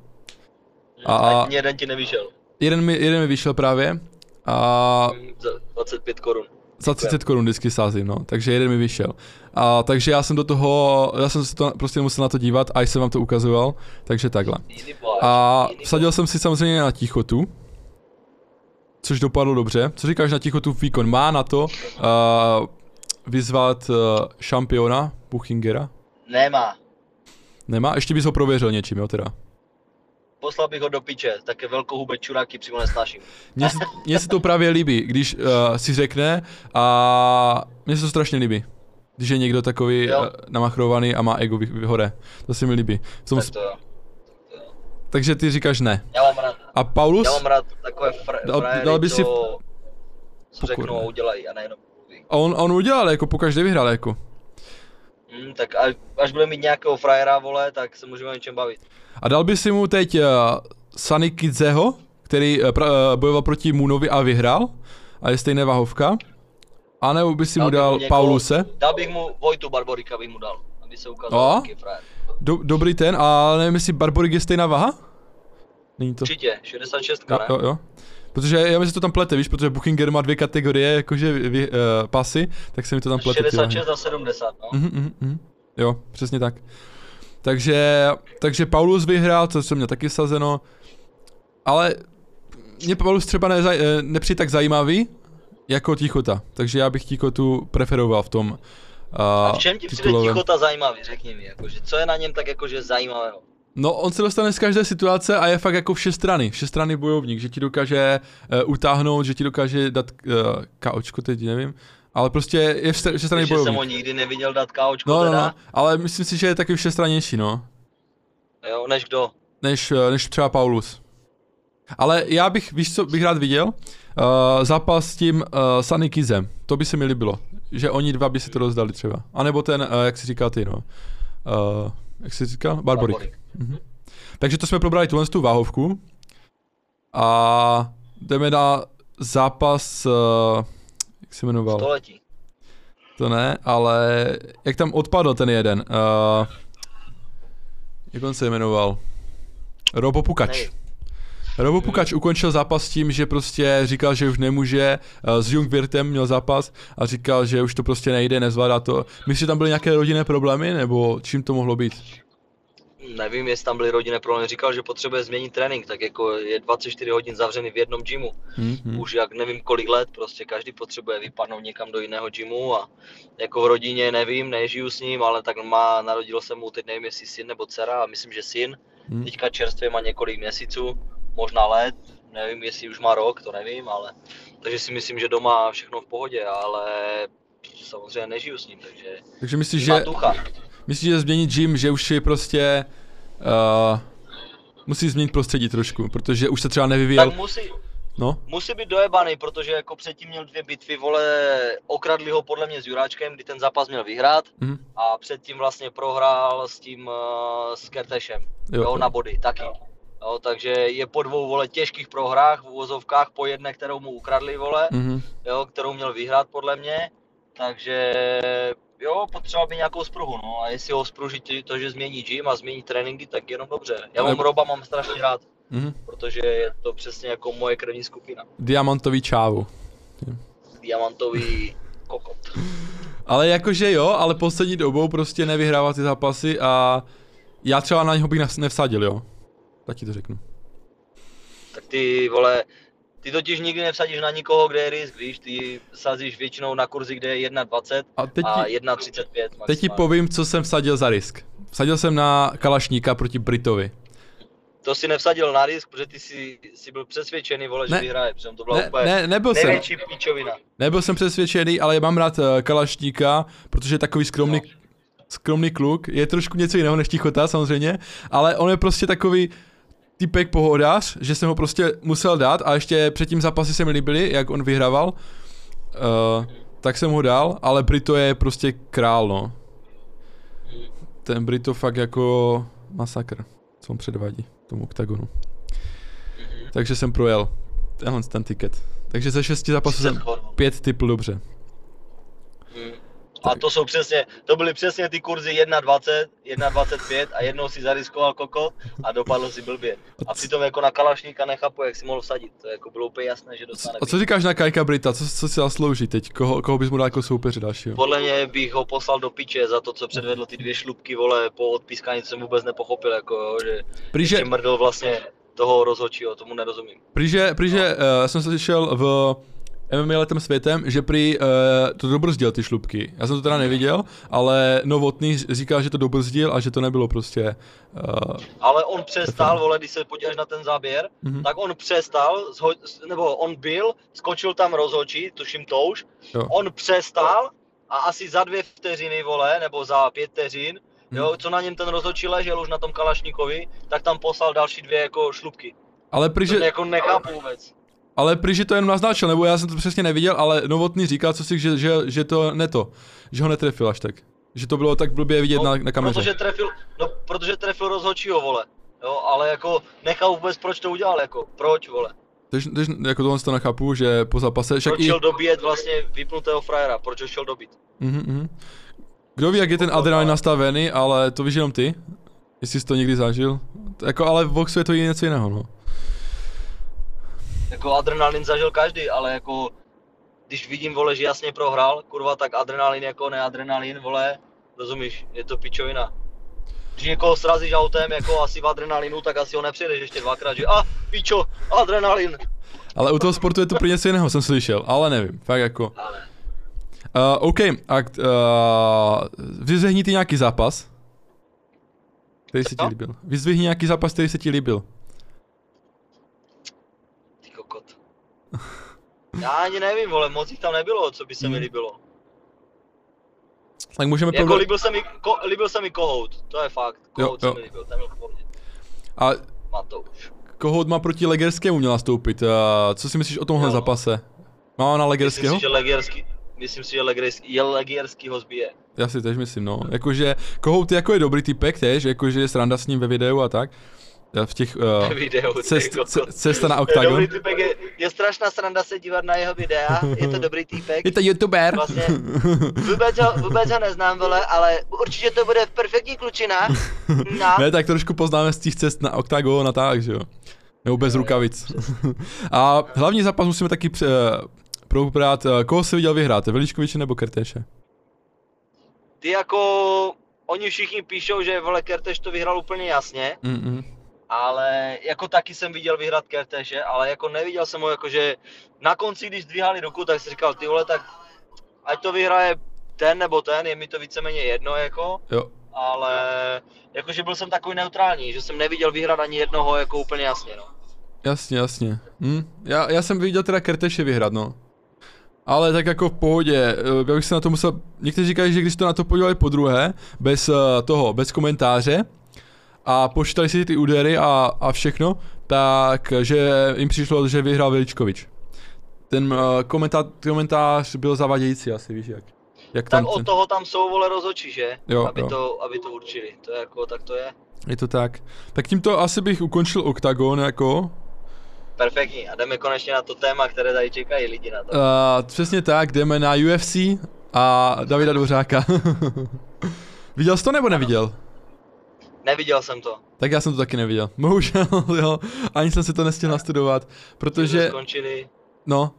[SPEAKER 1] A-
[SPEAKER 2] A jeden ti nevyšel.
[SPEAKER 1] Jeden mi, jeden mi vyšel právě. A
[SPEAKER 2] Za 25 korun.
[SPEAKER 1] za 30 korun vždycky sázím, no, takže jeden mi vyšel. A takže já jsem do toho, já jsem se to prostě musel na to dívat a jsem vám to ukazoval, takže takhle. A vsadil jsem si samozřejmě na tichotu, což dopadlo dobře. Co říkáš na tichotu výkon? Má na to uh, vyzvat uh, šampiona Buchingera?
[SPEAKER 2] Nemá.
[SPEAKER 1] Nemá? Ještě bys ho prověřil něčím, jo teda.
[SPEAKER 2] Poslal bych ho do piče, také velkohubé čuráky přímo nesnáším.
[SPEAKER 1] Mně se, mně se to právě líbí, když uh, si řekne a mně se to strašně líbí. Když je někdo takový
[SPEAKER 2] Jo.
[SPEAKER 1] uh, namachrovaný a má ego vy- vy- hore. To se mi líbí. V tom,
[SPEAKER 2] Tak to jo.
[SPEAKER 1] takže ty říkáš ne.
[SPEAKER 2] Já mám rád,
[SPEAKER 1] A Paulus?
[SPEAKER 2] já mám rád takové fr-
[SPEAKER 1] Dal- dal by si-
[SPEAKER 2] co, řeknou a udělají a nejenom mluví.
[SPEAKER 1] A on, on udělal, jako pokaždé vyhrál, jako.
[SPEAKER 2] Tak až, až bude mít nějakého frajera, vole, tak se můžeme o něčem bavit.
[SPEAKER 1] A dal by si mu teď uh, Sunny Kidzeho, který uh, pra, uh, bojoval proti Moonovi a vyhrál, a je stejné váhovka. A nebo by si mu
[SPEAKER 2] bych
[SPEAKER 1] dal
[SPEAKER 2] někoho-
[SPEAKER 1] Pauluse.
[SPEAKER 2] Dal bych mu Vojtu Barborika bych mu dal, aby se ukázal, jaký frajer.
[SPEAKER 1] Do, dobrý ten, a nevím, jestli Barborik je stejná váha? Není to.
[SPEAKER 2] Určitě, 66,
[SPEAKER 1] Jo,
[SPEAKER 2] ne?
[SPEAKER 1] jo, jo. Protože já myslím, že to tam plete, víš, protože Buchinger má dvě kategorie, jakože vy, uh, pasy, tak se mi to tam plete. ty váhy.
[SPEAKER 2] 66 a 70, no.
[SPEAKER 1] Mhm, mhm. Jo, přesně tak. Takže, takže Paulus vyhrál, co jsem měl taky sazeno, ale mě Paulus třeba nezaj, eh, nepřijde tak zajímavý jako Tichota, takže já bych Tichotu preferoval v tom uh,
[SPEAKER 2] A v čem ti přijde tichota zajímavý, řekni mi, jakože, co je na něm tak jakože zajímavého?
[SPEAKER 1] No, on se dostane z každé situace a je fakt jako všestranný, všestranný bojovník, že ti dokáže uh, utáhnout, že ti dokáže dát uh, KOčko, teď nevím, ale prostě je všestr- všestranný
[SPEAKER 2] Že jsem ho
[SPEAKER 1] bojovník.
[SPEAKER 2] nikdy neviděl dát KOčko
[SPEAKER 1] No, no,
[SPEAKER 2] teda,
[SPEAKER 1] no, ale myslím si, že je taky všestranější, no.
[SPEAKER 2] jo, než kdo?
[SPEAKER 1] než, eh, než třeba Paulus. Ale já bych, víš co, bych rád viděl? Uh, zápas s tím uh, Sunny Kizem. To by se mi líbilo. Že oni dva by si to rozdali třeba. A nebo ten, uh, jak jsi říkal ty, no. Uh, jak jsi říkal? Barborik.
[SPEAKER 2] Barborik.
[SPEAKER 1] Mhm. Takže to jsme probrali tuhle tu váhovku. A jdeme na zápas, uh, jak se jmenoval?
[SPEAKER 2] Století.
[SPEAKER 1] To ne, ale jak tam odpadl ten jeden? Uh, jak on se jmenoval? Robo Pukač.
[SPEAKER 2] Nevím.
[SPEAKER 1] Robo Pukač ukončil zápas tím, že prostě říkal, že už nemůže, uh, s Jungwirtem měl zápas a říkal, že už to prostě nejde, nezvládá to. Myslíš, že tam byly nějaké rodinné problémy, nebo čím to mohlo být?
[SPEAKER 2] Nevím, jestli tam byly rodinné problémy. Říkal, že potřebuje změnit trénink, tak jako je 24 hodin zavřený v jednom gymu.
[SPEAKER 1] Hm, hm.
[SPEAKER 2] Už jak nevím kolik let, prostě každý potřebuje vypadnout někam do jiného gymu a jako v rodině nevím, nežiju s ním, ale tak má, narodil se mu teď nevím jestli syn nebo dcera a myslím, že syn.
[SPEAKER 1] Hm.
[SPEAKER 2] Teďka čerstvě má několik měsíců, možná let, nevím jestli už má rok, to nevím, ale takže si myslím, že doma všechno v pohodě, ale samozřejmě nežiju s ním, takže
[SPEAKER 1] Takže myslíš, že,
[SPEAKER 2] ducha.
[SPEAKER 1] myslíš, že změnit gym, že už je prostě, uh, musí změnit prostředí trošku, protože už se třeba nevyvíjel,
[SPEAKER 2] Tak musí,
[SPEAKER 1] no,
[SPEAKER 2] musí být dojebaný, protože jako předtím měl dvě bitvy, vole, okradli ho podle mě s Juráčkem, kdy ten zápas měl vyhrát
[SPEAKER 1] Mhm.
[SPEAKER 2] a předtím vlastně prohrál s tím uh, s Kertešem,
[SPEAKER 1] Jo,
[SPEAKER 2] jo,
[SPEAKER 1] jo.
[SPEAKER 2] na body taky. Jo, takže je po dvou vole těžkých prohrách v úvozovkách, po jedné, kterou mu ukradli, vole,
[SPEAKER 1] mhm.
[SPEAKER 2] jo, kterou měl vyhrát podle mě, takže jo, potřeba by nějakou spruhu, no a jestli ho spružit to, že změní gym a změní tréninky, tak jenom dobře. Já mám Roba, mám strašně rád,
[SPEAKER 1] Mhm.
[SPEAKER 2] protože je to přesně jako moje krevní skupina.
[SPEAKER 1] Diamantový čávu.
[SPEAKER 2] Diamantový kokot.
[SPEAKER 1] Ale jakože jo, ale poslední dobou prostě nevyhrává ty zápasy a já třeba na něho bych nevsadil, jo. Tak ti to řeknu.
[SPEAKER 2] Tak ty vole, ty totiž nikdy nevsadíš na nikoho, kde je risk, víš, ty sázíš většinou na kurzy, kde je 1,20
[SPEAKER 1] A teď
[SPEAKER 2] a
[SPEAKER 1] ti,
[SPEAKER 2] 1,35
[SPEAKER 1] teď ti povím, co jsem vsadil za risk. Vsadil jsem na Kalašníka proti Britovi.
[SPEAKER 2] To si nevsadil na risk, protože ty jsi, jsi byl přesvědčený, vole, že
[SPEAKER 1] Ne.
[SPEAKER 2] vyhraje, protože to byla
[SPEAKER 1] Ne,
[SPEAKER 2] úplně
[SPEAKER 1] ne, nebyl jsem,
[SPEAKER 2] píčovina.
[SPEAKER 1] nebyl jsem přesvědčený, ale mám rád eh, Kalašníka, protože je takový skromný,
[SPEAKER 2] No.
[SPEAKER 1] skromný kluk. Je trošku něco jiného než Tichota samozřejmě, ale on je prostě takový typek pohodář, že jsem ho prostě musel dát a ještě předtím zápasy se mi líbily, jak on vyhrával. Uh, tak jsem ho dal, ale Brito je prostě král, no. Ten Brito fakt jako masakr, co on předvádí tomu oktagonu. Takže jsem projel tenhle ten tiket. Takže ze šesti zápasů jsem pět typl dobře.
[SPEAKER 2] A to jsou přesně, to byly přesně ty kurzy 1,20, 1,25 a jednou si zariskoval kokot a dopadl si blbě. A přitom jako na Kalašníka nechápu, jak si mohl vsadit. To jako bylo úplně jasné, že dostane.
[SPEAKER 1] A co říkáš na Kajka Brita? Co, co si zaslouží teď? Koho, koho bys mu dal jako soupeře dalšího?
[SPEAKER 2] Podle mě bych ho poslal do piče za to, co předvedl ty dvě šlupky, vole, po odpískání, co jsem vůbec nepochopil, jako jo, že
[SPEAKER 1] Prýže,
[SPEAKER 2] mrdl vlastně toho rozhodčího, tomu nerozumím.
[SPEAKER 1] prýže, prýže uh, jsem slyšel v MMA letem světem, že prý uh, to dobrzdil ty šlupky. Já jsem to teda neviděl, ale Novotný říkal, že to dobrzdil a že to nebylo prostě... Uh,
[SPEAKER 2] Ale on přestal, vole, když se podíváš na ten záběr,
[SPEAKER 1] Mhm.
[SPEAKER 2] tak on přestal, zho- nebo on byl, skočil tam rozhodčí, tuším touž,
[SPEAKER 1] jo.
[SPEAKER 2] on přestal a asi za dvě vteřiny, vole, nebo za pět vteřin, jo, co na něm ten rozhodčí ležel už na tom Kalašníkovi, tak tam poslal další dvě jako šlupky.
[SPEAKER 1] Ale
[SPEAKER 2] To
[SPEAKER 1] prýže,
[SPEAKER 2] jako nechápu vůbec.
[SPEAKER 1] Ale prýže to jenom naznačil, nebo já jsem to přesně neviděl, ale Novotný říkal, co si, že, že, že to ne to, že ho netrefil až tak. Že to bylo tak blbě vidět
[SPEAKER 2] No,
[SPEAKER 1] na, na kameře.
[SPEAKER 2] Protože trefil, no, protože trefil rozhodčího, vole. Jo, ale jako nechápu vůbec, proč to udělal, jako, proč, vole.
[SPEAKER 1] Takže, takže jako tohle to nechápu, že po zápase, však
[SPEAKER 2] Proč
[SPEAKER 1] i...
[SPEAKER 2] šel dobíjet vlastně vypnutého frajera, proč ho šel dobít.
[SPEAKER 1] Mhm, mhm. Kdo ví, jak je ten adrenalin nastavený, ale to víš jenom ty? Jestli jsi to někdy zažil? Jako, ale v boxu je to i něco jiného, no.
[SPEAKER 2] Jako adrenalin zažil každý, ale jako když vidím, vole, že jasně prohrál, kurva, tak adrenalin jako neadrenalin, vole, rozumíš, je to pičovina. Když někoho srazíš autem jako asi v adrenalinu, tak asi ho nepřijedeš ještě dvakrát, že a pičo, adrenalin.
[SPEAKER 1] Ale u toho sportu je to pro něco jiného, jsem slyšel, ale nevím, fakt jako.
[SPEAKER 2] Ale
[SPEAKER 1] Uh, OK, a uh, vyzvihni ty nějaký zápas, který se ti líbil. Vyzvihni nějaký zápas, který se ti líbil.
[SPEAKER 2] ty kokot. Já ani nevím, vole, moc jich tam nebylo, co by se mi
[SPEAKER 1] Hmm.
[SPEAKER 2] líbilo.
[SPEAKER 1] Tak můžeme
[SPEAKER 2] Jako
[SPEAKER 1] probrat-
[SPEAKER 2] líbil se mi, ko, líbil se mi Kohout, to je fakt, Kohout
[SPEAKER 1] Jo,
[SPEAKER 2] se
[SPEAKER 1] jo.
[SPEAKER 2] mi líbil, ten byl v pohodě.
[SPEAKER 1] A
[SPEAKER 2] Matouš.
[SPEAKER 1] koho má proti Legerskému měl nastoupit? Uh, co si myslíš o tomhle
[SPEAKER 2] Jo.
[SPEAKER 1] zápase? Má na
[SPEAKER 2] Myslím
[SPEAKER 1] Legerského?
[SPEAKER 2] si, že Legierský, myslím si, že Legierský, je ho zbije.
[SPEAKER 1] Já si tež myslím, no. Jakože Kohout jako je dobrý typek tež, jakože je sranda s ním ve videu a tak. Já V těch uh,
[SPEAKER 2] Video, ty
[SPEAKER 1] cest, ce- cesta na
[SPEAKER 2] je
[SPEAKER 1] Octagon.
[SPEAKER 2] typek, je, je strašná sranda se dívat na jeho videa, je to dobrý týpek.
[SPEAKER 1] Je to youtuber.
[SPEAKER 2] Vlastně vůbec ho, vůbec ho neznám, vole, ale určitě to bude perfektní klučina. No,
[SPEAKER 1] ne, tak trošku poznáme z těch cest na Octagon a tak, že jo. Nebo bez rukavic. a hlavní zápas musíme taky pře- probrat, eh, koho se viděl vyhrát, Veličkoviče nebo Kertéše?
[SPEAKER 2] ty jako, oni všichni píšou, že vole Kerteš to vyhrál úplně jasně,
[SPEAKER 1] Mm-mm.
[SPEAKER 2] Ale jako taky jsem viděl vyhrát Kerteše, ale jako neviděl jsem ho jako, že na konci, když zdvíhali ruku, tak si říkal, ty vole, tak ať to vyhraje ten nebo ten, je mi to víceméně jedno jako,
[SPEAKER 1] Jo.
[SPEAKER 2] ale jakože byl jsem takový neutrální, že jsem neviděl vyhrát ani jednoho jako úplně jasně, no.
[SPEAKER 1] Jasně, jasně. Hm? Já, já jsem viděl teda Kertéše vyhrát, no. Ale tak jako v pohodě, eh, já bych se na to musel, někteří říkají, že když to na to podívali po druhé, bez uh, toho, bez komentáře, a počítali si ty údery a, a všechno, tak že jim přišlo, že vyhrál Veličkovič. Ten uh, komentá, komentář byl zavadějící asi, víš jak. Jak
[SPEAKER 2] Tak
[SPEAKER 1] tam
[SPEAKER 2] od
[SPEAKER 1] ten,
[SPEAKER 2] toho tam jsou vole rozhodčí, že?
[SPEAKER 1] Jo,
[SPEAKER 2] aby,
[SPEAKER 1] jo.
[SPEAKER 2] To, aby to určili, to je jako, tak to je.
[SPEAKER 1] je to tak. Tak tímto asi bych ukončil OKTAGON jako,
[SPEAKER 2] Perfektní a jdeme konečně na to téma, které tady čekají lidi na to.
[SPEAKER 1] Uh, přesně tak, jdeme na UFC a Davida Dvořáka. viděl jsi to nebo neviděl?
[SPEAKER 2] Neviděl jsem to.
[SPEAKER 1] Tak já jsem to taky neviděl. Bohužel, jo. Ani jsem si to nestihl nastudovat, protože...
[SPEAKER 2] Skončili.
[SPEAKER 1] No,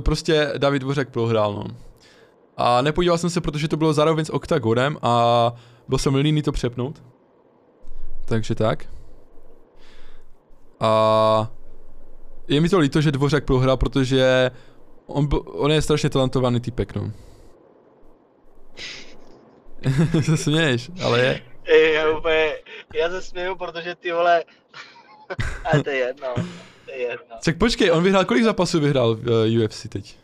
[SPEAKER 1] prostě David Dvořák prohrál, no. A nepodíval jsem se, protože to bylo zároveň s OKTAGONem a byl jsem líný to přepnout. Takže tak. A je mi to líto, že Dvořák prohrál, protože on, on je strašně talentovaný typek, no. se směješ, ale je.
[SPEAKER 2] Já, úplně, já se směju, protože ty vole, ale to je jedno, to je jedno.
[SPEAKER 1] Tak počkej, on vyhrál, kolik zápasů vyhrál v uh, UFC teď?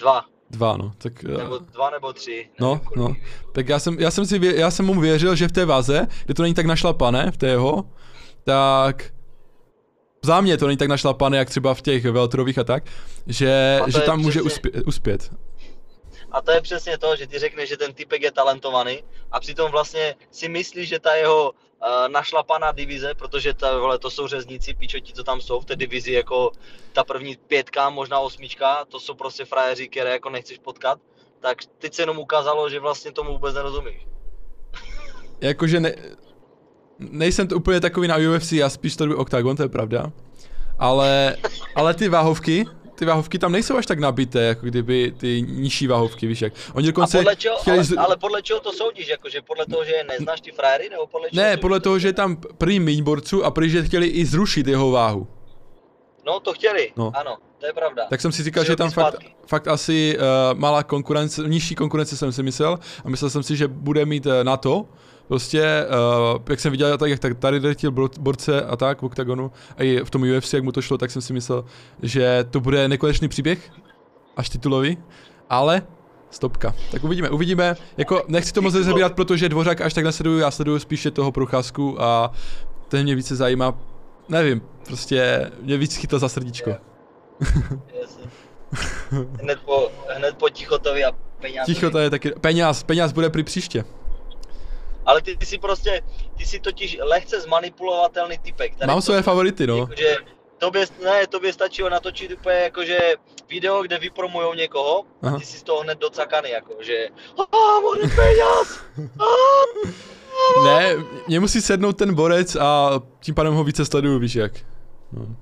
[SPEAKER 2] Dva,
[SPEAKER 1] Dva, no. Tak, uh,
[SPEAKER 2] nebo dva nebo tři.
[SPEAKER 1] No, no. Tak já jsem, já jsem si, vě, já jsem mu věřil, že v té vaze, kde to není tak našlapané, v té jeho, tak za mě to není tak našlapané, jak třeba v těch veltrových a tak, že, že tam může
[SPEAKER 2] přesně-
[SPEAKER 1] uspě, uspět.
[SPEAKER 2] A to je přesně to, že ty řekneš, že ten typek je talentovaný a přitom vlastně si myslíš, že ta jeho uh, našlapaná divize, protože ta, vole, to jsou řezníci, pičoti, co tam jsou v té divizi, jako ta první pětka, možná osmička, to jsou prostě frajeři, které jako nechceš potkat, tak teď se jenom ukázalo, že vlastně tomu vůbec nerozumíš.
[SPEAKER 1] Jakože ne, nejsem to úplně takový na UFC, já spíš to Octagon, to je pravda. Ale, ale ty váhovky, ty váhovky tam nejsou až tak nabité, jako kdyby ty nižší váhovky, víš jak. Oni
[SPEAKER 2] A
[SPEAKER 1] dokonce
[SPEAKER 2] podle čeho,
[SPEAKER 1] chtěli
[SPEAKER 2] ale, ale podle čeho to soudíš, jakože podle toho, že je neznáš ty frajery, nebo podle čeho?
[SPEAKER 1] Ne,
[SPEAKER 2] soudíš
[SPEAKER 1] podle
[SPEAKER 2] to?
[SPEAKER 1] toho, že je tam prý míň borců a prý, že chtěli i zrušit jeho váhu.
[SPEAKER 2] No to chtěli,
[SPEAKER 1] No.
[SPEAKER 2] ano, to je pravda.
[SPEAKER 1] Tak jsem si říkal, že je tam fakt, fakt asi uh, malá konkurence, nižší konkurence jsem si myslel a myslel jsem si, že bude mít uh, na to, prostě, uh, jak jsem viděl, tak jak tak tady drtil bor- borce a tak v OKTAGONu a i v tom UFC, jak mu to šlo, tak jsem si myslel, že to bude nekonečný příběh, až titulový, ale stopka. Tak uvidíme, uvidíme, jako nechci to moc rozebírat, protože Dvořák až tak nesleduju, já sleduju spíše toho Procházku a ten mě více zajímá, nevím, prostě mě víc chytl za srdíčko.
[SPEAKER 2] Hned, po, hned po tichotovi a penězi.
[SPEAKER 1] Ticho, to je taky, peněz, peněz bude při příště.
[SPEAKER 2] Ale ty, ty jsi prostě, ty jsi totiž lehce zmanipulovatelný typek. Tady
[SPEAKER 1] Mám
[SPEAKER 2] to-
[SPEAKER 1] své favority, no.
[SPEAKER 2] Jakože, tobě, ne, tobě stačilo natočit úplně jakože video, kde vypromujou někoho
[SPEAKER 1] Aha.
[SPEAKER 2] a ty jsi z toho hned docakaný, jako, že a peněz!
[SPEAKER 1] Ne, mě musí sednout ten borec a tím pádem ho více sleduju, víš jak. No.
[SPEAKER 2] Mhm.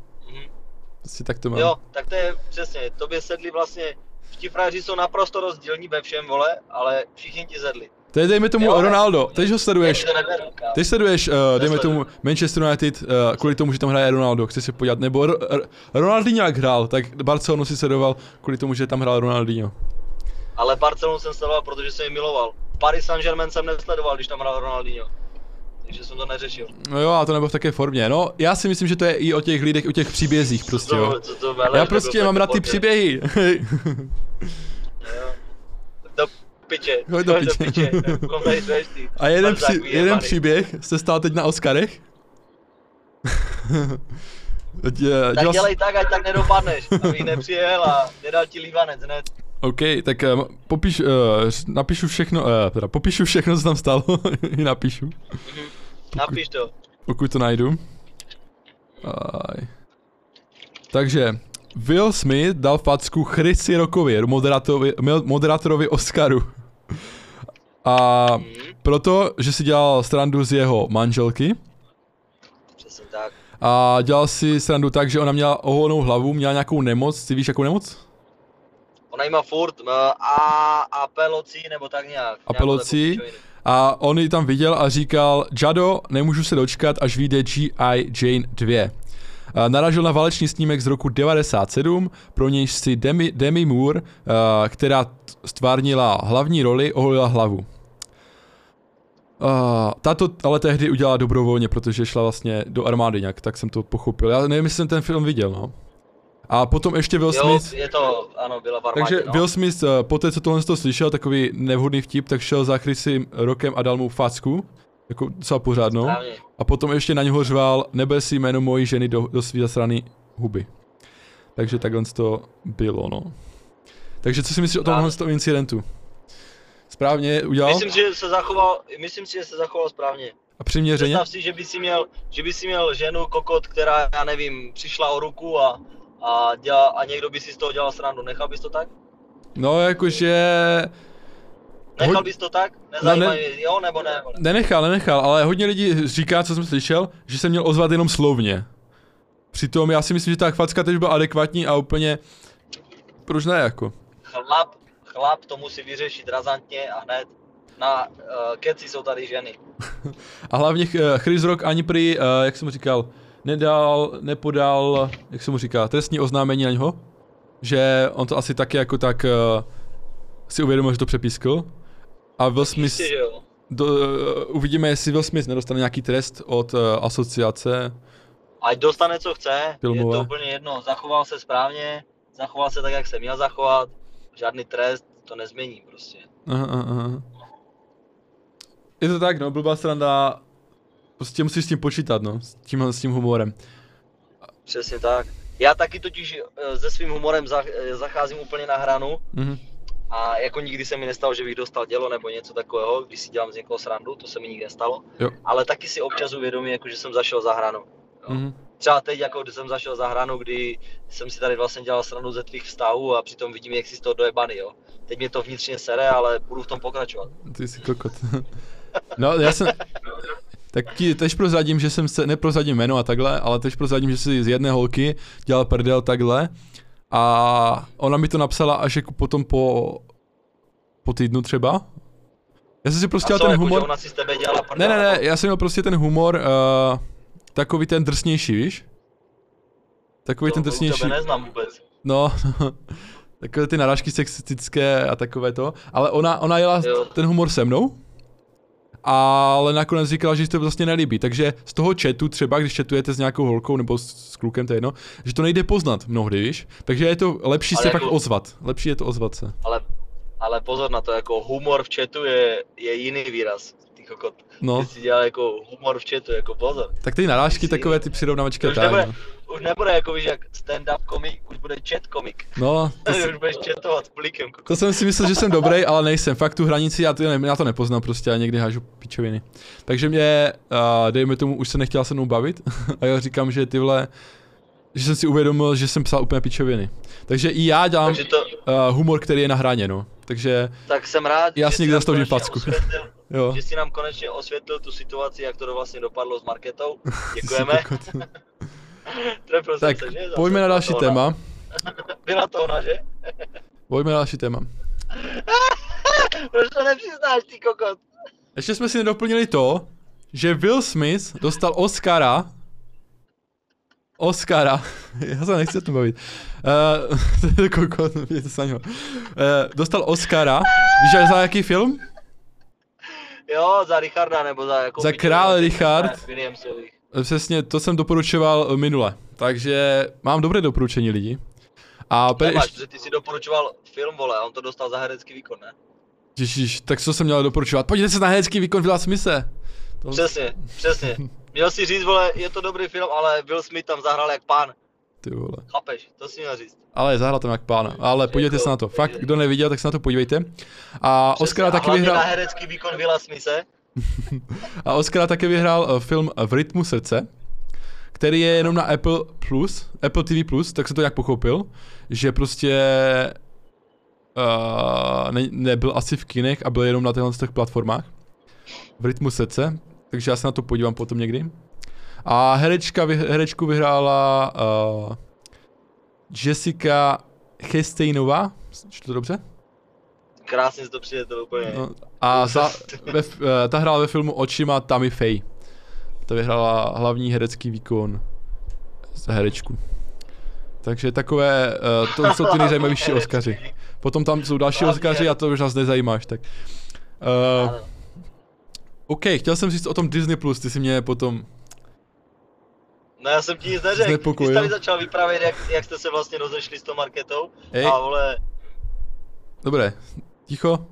[SPEAKER 1] Prostě tak to mám.
[SPEAKER 2] Jo, tak to je přesně, tobě sedli vlastně, ti frajeři jsou naprosto rozdílní ve všem, vole, ale všichni ti sedli.
[SPEAKER 1] To je dejme tomu
[SPEAKER 2] Jo,
[SPEAKER 1] Ronaldo, teď ho sleduješ.
[SPEAKER 2] To.
[SPEAKER 1] Teď sleduješ, uh, dejme tomu Manchester United, uh, kvůli tomu, že tam hraje Ronaldo, chci se podívat, nebo R- R- Ronaldinho jak hrál, tak Barcelonu si sledoval kvůli tomu, že tam hrál Ronaldinho.
[SPEAKER 2] Ale Barcelonu jsem sledoval, protože jsem ji miloval. Paris Saint-Germain jsem nesledoval, když tam hrál Ronaldinho. Takže jsem to neřešil.
[SPEAKER 1] No jo, a to nebo v také formě. No, já si myslím, že to je i o těch lidech, o těch příbězích prostě,
[SPEAKER 2] Co
[SPEAKER 1] jo.
[SPEAKER 2] to, co to veleš,
[SPEAKER 1] Já prostě
[SPEAKER 2] to
[SPEAKER 1] mám rád ty příběhy.
[SPEAKER 2] Jo. Do piče,
[SPEAKER 1] Hoď do
[SPEAKER 2] do
[SPEAKER 1] piče.
[SPEAKER 2] piče. Seš ty?
[SPEAKER 1] A jeden, při, jeden příběh se stál teď na Oscarech. Eh,
[SPEAKER 2] Tak
[SPEAKER 1] dělal
[SPEAKER 2] dělej tak, ať tak nedopadneš, abych nepřijel a nedal ti lívanec hned.
[SPEAKER 1] OK, tak um, popíš, uh, napíšu všechno, uh, teda popíšu všechno, co tam stalo, i napíšu,
[SPEAKER 2] Napiš to.
[SPEAKER 1] pokud to najdu. Aj. Takže, Will Smith dal facku Chrissy Rockovi, moderátorovi, moderátorovi Oscaru. A proto, že si dělal strandu z jeho manželky,
[SPEAKER 2] přesně tak.
[SPEAKER 1] a dělal si srandu tak, že ona měla oholnou hlavu, měla nějakou nemoc, ty víš jakou nemoc?
[SPEAKER 2] Ona jí má furt uh, a apelocí nebo tak nějak. takovou pičovinu.
[SPEAKER 1] A on ji tam viděl a říkal, Jado, nemůžu se dočkat, až vyjde G.I. Jane 2. Naražil na válečný snímek z roku 97, pro nějž si Demi, Demi Moore, která stvárnila hlavní roli, oholila hlavu. A, tato ale tehdy udělala dobrovolně, protože šla vlastně do armády nějak, tak jsem to pochopil. Já nevím, jestli jsem ten film viděl, no. A potom ještě Will
[SPEAKER 2] Jo,
[SPEAKER 1] Smith...
[SPEAKER 2] je to, ano, byla v armádě,
[SPEAKER 1] Takže
[SPEAKER 2] no.
[SPEAKER 1] Will Smith uh, po té, co tohle to slyšel, takový nevhodný vtip, tak šel za Chrissym rokem a dal mu facku, jako docela pořádnou.
[SPEAKER 2] Správně.
[SPEAKER 1] A potom ještě na něho řval, nebe si jméno mojí ženy do, do svý zasraný huby. Takže takhle to bylo, no. Takže co si myslíš o tomhle z toho incidentu? Správně udělal?
[SPEAKER 2] Myslím si, že se zachoval, myslím si, že se zachoval správně.
[SPEAKER 1] A přiměřeně?
[SPEAKER 2] Představ si, že by si měl, že by si měl ženu kokot, která, já nevím, přišla o ruku a, a, dělá, a někdo by si z toho dělal srandu. Nechal bys to tak?
[SPEAKER 1] No, jakože...
[SPEAKER 2] Nechal
[SPEAKER 1] Hod-
[SPEAKER 2] bys to tak? Nezajímá
[SPEAKER 1] ne-
[SPEAKER 2] jo nebo ne?
[SPEAKER 1] Nenechal, nenechal, ale hodně lidí říká, co jsem slyšel, že jsem měl ozvat jenom slovně. Přitom já si myslím, že ta facka teď byla adekvátní a úplně... Proč ne jako?
[SPEAKER 2] Chlap, chlap to musí vyřešit razantně a hned. Na uh, keci jsou tady ženy.
[SPEAKER 1] A hlavně eh, Chris Rock ani prý, eh, jak jsem říkal, nedal, nepodal, jak jsem mu říká, trestní oznámení na něho. Že on to asi taky jako tak eh, si uvědomil, že to přepískl. A Will Smith, do, eh, uvidíme, jestli Will Smith nedostane nějaký trest od eh, asociace.
[SPEAKER 2] Ať dostane, co chce,
[SPEAKER 1] Filmové.
[SPEAKER 2] je to úplně jedno. Zachoval se správně, zachoval se tak, jak se měl zachovat. Žádný trest to nezmění prostě.
[SPEAKER 1] Aha, aha. Je to tak, no, blbá sranda, prostě musíš s tím počítat, no, s tím, s tím humorem.
[SPEAKER 2] Přesně tak. Já taky totiž eh, se svým humorem zach, zacházím úplně na hranu
[SPEAKER 1] Mhm.
[SPEAKER 2] A jako nikdy se mi nestalo, že bych dostal dělo nebo něco takového, když si dělám z někoho srandu, to se mi nikdy nestalo.
[SPEAKER 1] Jo.
[SPEAKER 2] Ale taky si občas uvědomím, jako, že jsem zašel za hranu. Jo.
[SPEAKER 1] Mhm.
[SPEAKER 2] Třeba teď, jako když jsem zašel za hranu, kdy jsem si tady vlastně dělal srandu ze tvých vztahů a přitom vidím, jak jsi z toho dojebaný, jo. Teď mě to vnitřně sere, ale budu v tom pokračovat.
[SPEAKER 1] Ty jsi kokot. No, já jsem... Tak ti tež prozradím, že jsem se, neprozradím jméno a takhle, ale tež prozradím, že si z jedné holky dělal prdel takhle a ona mi to napsala až jako potom po, po týdnu třeba. Já jsem si prostě
[SPEAKER 2] a
[SPEAKER 1] dělal
[SPEAKER 2] co,
[SPEAKER 1] ten
[SPEAKER 2] jako,
[SPEAKER 1] humor...
[SPEAKER 2] ona si z tebe dělala
[SPEAKER 1] Ne,
[SPEAKER 2] prdel,
[SPEAKER 1] ne, ne,
[SPEAKER 2] nebo?
[SPEAKER 1] já jsem měl prostě ten humor, uh, takový ten drsnější, víš? Takový
[SPEAKER 2] To
[SPEAKER 1] ten drsnější.
[SPEAKER 2] tebe neznám vůbec.
[SPEAKER 1] No, takové ty narážky sexistické a takové to. Ale ona, ona jela
[SPEAKER 2] Jo.
[SPEAKER 1] ten humor se mnou, ale nakonec říkala, že to vlastně nelíbí. Takže z toho chatu třeba, když chatujete s nějakou holkou nebo s, s klukem, to je jedno, že to nejde poznat mnohdy, víš? Takže je to lepší
[SPEAKER 2] Ale
[SPEAKER 1] se
[SPEAKER 2] jako-
[SPEAKER 1] fakt ozvat. Lepší je to ozvat se.
[SPEAKER 2] Ale, ale pozor na to, jako humor v chatu je, je jiný výraz. Kokot.
[SPEAKER 1] No,
[SPEAKER 2] Ty si dělal jako humor v chatu, jako pozor.
[SPEAKER 1] tak ty narážky
[SPEAKER 2] Ty
[SPEAKER 1] takové, ty a
[SPEAKER 2] už nebude,
[SPEAKER 1] no.
[SPEAKER 2] už nebude jako víš, jak stand-up komik, už bude chat komik.
[SPEAKER 1] No, to, si,
[SPEAKER 2] už budeš chatovat s plikem. kokot.
[SPEAKER 1] to jsem si myslel, že jsem dobrý, ale nejsem. Fakt tu hranici já to, já to nepoznám prostě a někdy hážu pičoviny. Takže mě, uh, dejme tomu, už se nechtěla se mnou bavit a já říkám, že ty vole, že jsem si uvědomil, že jsem psal úplně pičoviny. Takže i já dělám
[SPEAKER 2] Takže to,
[SPEAKER 1] uh, humor, který je na hraně, no. Takže
[SPEAKER 2] tak jsem rád,
[SPEAKER 1] Já
[SPEAKER 2] že
[SPEAKER 1] si někdy
[SPEAKER 2] konečně
[SPEAKER 1] facku.
[SPEAKER 2] osvětlil-
[SPEAKER 1] jo.
[SPEAKER 2] Že jsi nám konečně osvětlil tu situaci, jak to vlastně dopadlo s Marketou. Děkujeme. Trefil
[SPEAKER 1] tak,
[SPEAKER 2] se, že?
[SPEAKER 1] pojďme na další téma.
[SPEAKER 2] Byla to ona, že?
[SPEAKER 1] Pojďme na další téma.
[SPEAKER 2] Proč to nepřiznáš, ty kokot?
[SPEAKER 1] Ještě jsme si nedoplnili to, že Will Smith dostal Oscara. Oscara. Já se nechci o tom bavit. Uh, to kokot. Uh, dostal Oscara. Víš za jaký film?
[SPEAKER 2] Jo, za Richarda, nebo za jako...
[SPEAKER 1] Za Král Richard.
[SPEAKER 2] Williamsových.
[SPEAKER 1] Eh, Přesně, to jsem doporučoval minule. Takže mám dobré doporučení lidi. A pe-
[SPEAKER 2] Nemáš, protože ty si doporučoval film, vole, a on to dostal za herecký výkon, ne?
[SPEAKER 1] ježiš, tak co jsem měl doporučovat? Podívejte se na herecký výkon Willa Smise. To,
[SPEAKER 2] Přesně, přesně. Měl si říct, vole, je to dobrý film, ale Will Smith tam zahrál jak pán.
[SPEAKER 1] ty vole.
[SPEAKER 2] Chápeš? To si měl říct.
[SPEAKER 1] Ale zahrál tam jak pána. Ale podívejte
[SPEAKER 2] Jako-
[SPEAKER 1] se na to. Fakt, kdo neviděl, tak se na to podívejte. A
[SPEAKER 2] Přesně,
[SPEAKER 1] Oscara taky vyhrál.
[SPEAKER 2] na herecký výkon Willa Smise.
[SPEAKER 1] A Oscara také vyhrál eh, film V rytmu srdce, který je jenom na Apple Plus, Apple TV Plus, tak jsem to nějak pochopil, že prostě uh, ne, nebyl asi v kinech a byl jenom na těchto těch platformách. V rytmu srdce, takže já se na to podívám potom někdy. A herečka, herečku vyhrála uh, Jessica Chesteinová, čtu to dobře?
[SPEAKER 2] Krásně si to přijde, to úplně.
[SPEAKER 1] No, a za, ve, eh, ta hrála ve filmu Očima Tammy Faye. Ta vyhrála hlavní herecký výkon za herečku. Takže takové, uh, to jsou ty nejzajímavější Oscaři. Potom tam jsou další Oscaři a to už nás nezajímáš, tak. Uh. OK, chtěl jsem říct o tom Disney+, Plus, ty si mě potom,
[SPEAKER 2] No já jsem ti nic neřekl. Ty jsi tady začal vyprávět, jak, jak jste se vlastně rozešli s tou marketou.
[SPEAKER 1] Hej.
[SPEAKER 2] A vole,
[SPEAKER 1] dobré, ticho.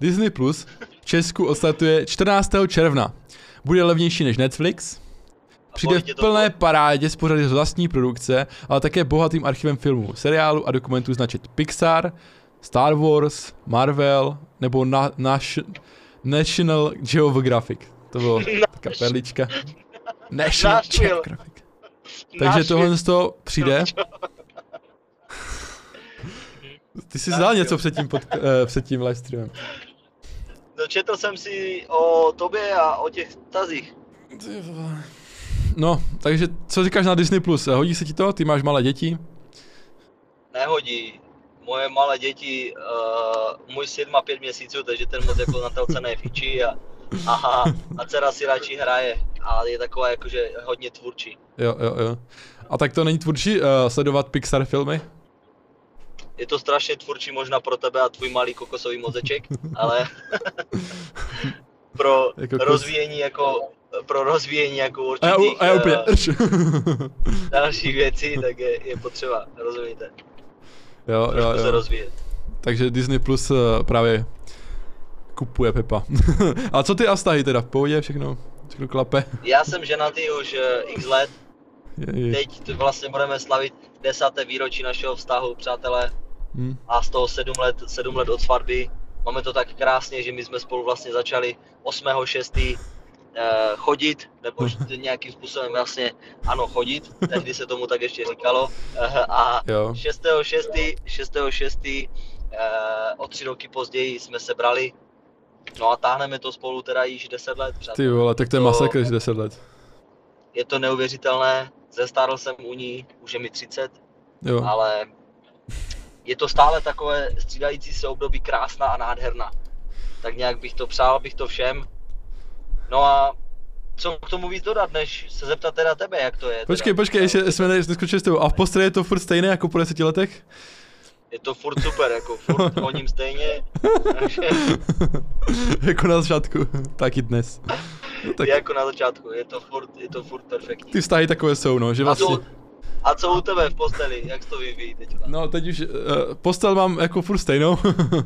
[SPEAKER 1] Disney Plus v Česku odstartuje 14. června. Bude levnější než Netflix, Přijde v plné parádě s pořady z vlastní produkce, ale také bohatým archivem filmů, seriálů a dokumentů značit Pixar, Star Wars, Marvel nebo na, naš, National Geographic. To bylo taková perlička. National
[SPEAKER 2] Nashville.
[SPEAKER 1] Geographic. Takže
[SPEAKER 2] Nashville.
[SPEAKER 1] tohle z toho přijde. Ty jsi znal něco před tím, pod, eh, před tím livestreamem.
[SPEAKER 2] Dočetl jsem si o tobě a o těch tazích.
[SPEAKER 1] No, takže co říkáš na Disney+, Plus? Hodí se ti to? Ty máš malé děti?
[SPEAKER 2] Nehodí. Moje malé děti, uh, můj syn má pět měsíců, takže ten moc jako na telce nefičí a, aha, a dcera si radši hraje a je taková jakože hodně tvůrčí.
[SPEAKER 1] Jo, jo, jo. A tak to není tvůrčí uh, sledovat Pixar filmy?
[SPEAKER 2] Je to strašně tvůrčí možná pro tebe a tvůj malý kokosový mozeček, ale pro
[SPEAKER 1] Jako
[SPEAKER 2] rozvíjení jako pro rozvíjení jako
[SPEAKER 1] A já,
[SPEAKER 2] určitých
[SPEAKER 1] a já úplně...
[SPEAKER 2] eh, dalších věcí, tak je, je potřeba, rozumíte,
[SPEAKER 1] jo, jo,
[SPEAKER 2] se
[SPEAKER 1] jo.
[SPEAKER 2] rozvíjet.
[SPEAKER 1] Takže Disney Plus uh, právě kupuje Pepa. a co ty a vztahy teda? V pohodě všechno? Všechno klape?
[SPEAKER 2] Já jsem ženatý už eh, x let,
[SPEAKER 1] Je, je.
[SPEAKER 2] teď vlastně budeme slavit desáté výročí našeho vztahu, přátelé,
[SPEAKER 1] Hm.
[SPEAKER 2] a z toho sedm let, sedm let od svatby. Máme to tak krásně, že my jsme spolu vlastně začali 8.6. eh, chodit, nebo nějakým způsobem vlastně, ano, chodit, tehdy se tomu tak ještě říkalo. Eh, a
[SPEAKER 1] Jo.
[SPEAKER 2] 6.6. 6.6. eh, o tři roky později jsme se brali. No a táhneme to spolu teda již 10 let,
[SPEAKER 1] Ty vole, tak to je masakr, že 10 let.
[SPEAKER 2] Je to neuvěřitelné, zestárl jsem u ní, už je mi 30,
[SPEAKER 1] Jo.
[SPEAKER 2] ale je to stále takové střídající se období krásná a nádherná. Tak nějak bych to přál, bych to všem. No a co k tomu víc dodat, než se zeptat teda tebe, jak to je.
[SPEAKER 1] Počkej,
[SPEAKER 2] teda.
[SPEAKER 1] počkej, ještě jsme ne- neskočili s tebou. A v posteli je to furt stejné jako po 10 letech?
[SPEAKER 2] Je to furt super, jako furt honím stejně, takže
[SPEAKER 1] jako na začátku, tak i dnes. No, tak
[SPEAKER 2] jako na začátku, je to furt, je to furt perfektní.
[SPEAKER 1] ty vztahy takové jsou, no, že
[SPEAKER 2] A
[SPEAKER 1] vlastně...
[SPEAKER 2] co, a co u tebe v posteli, jak se to vyvíjí teď?
[SPEAKER 1] No, teď už uh, postel mám jako furt stejnou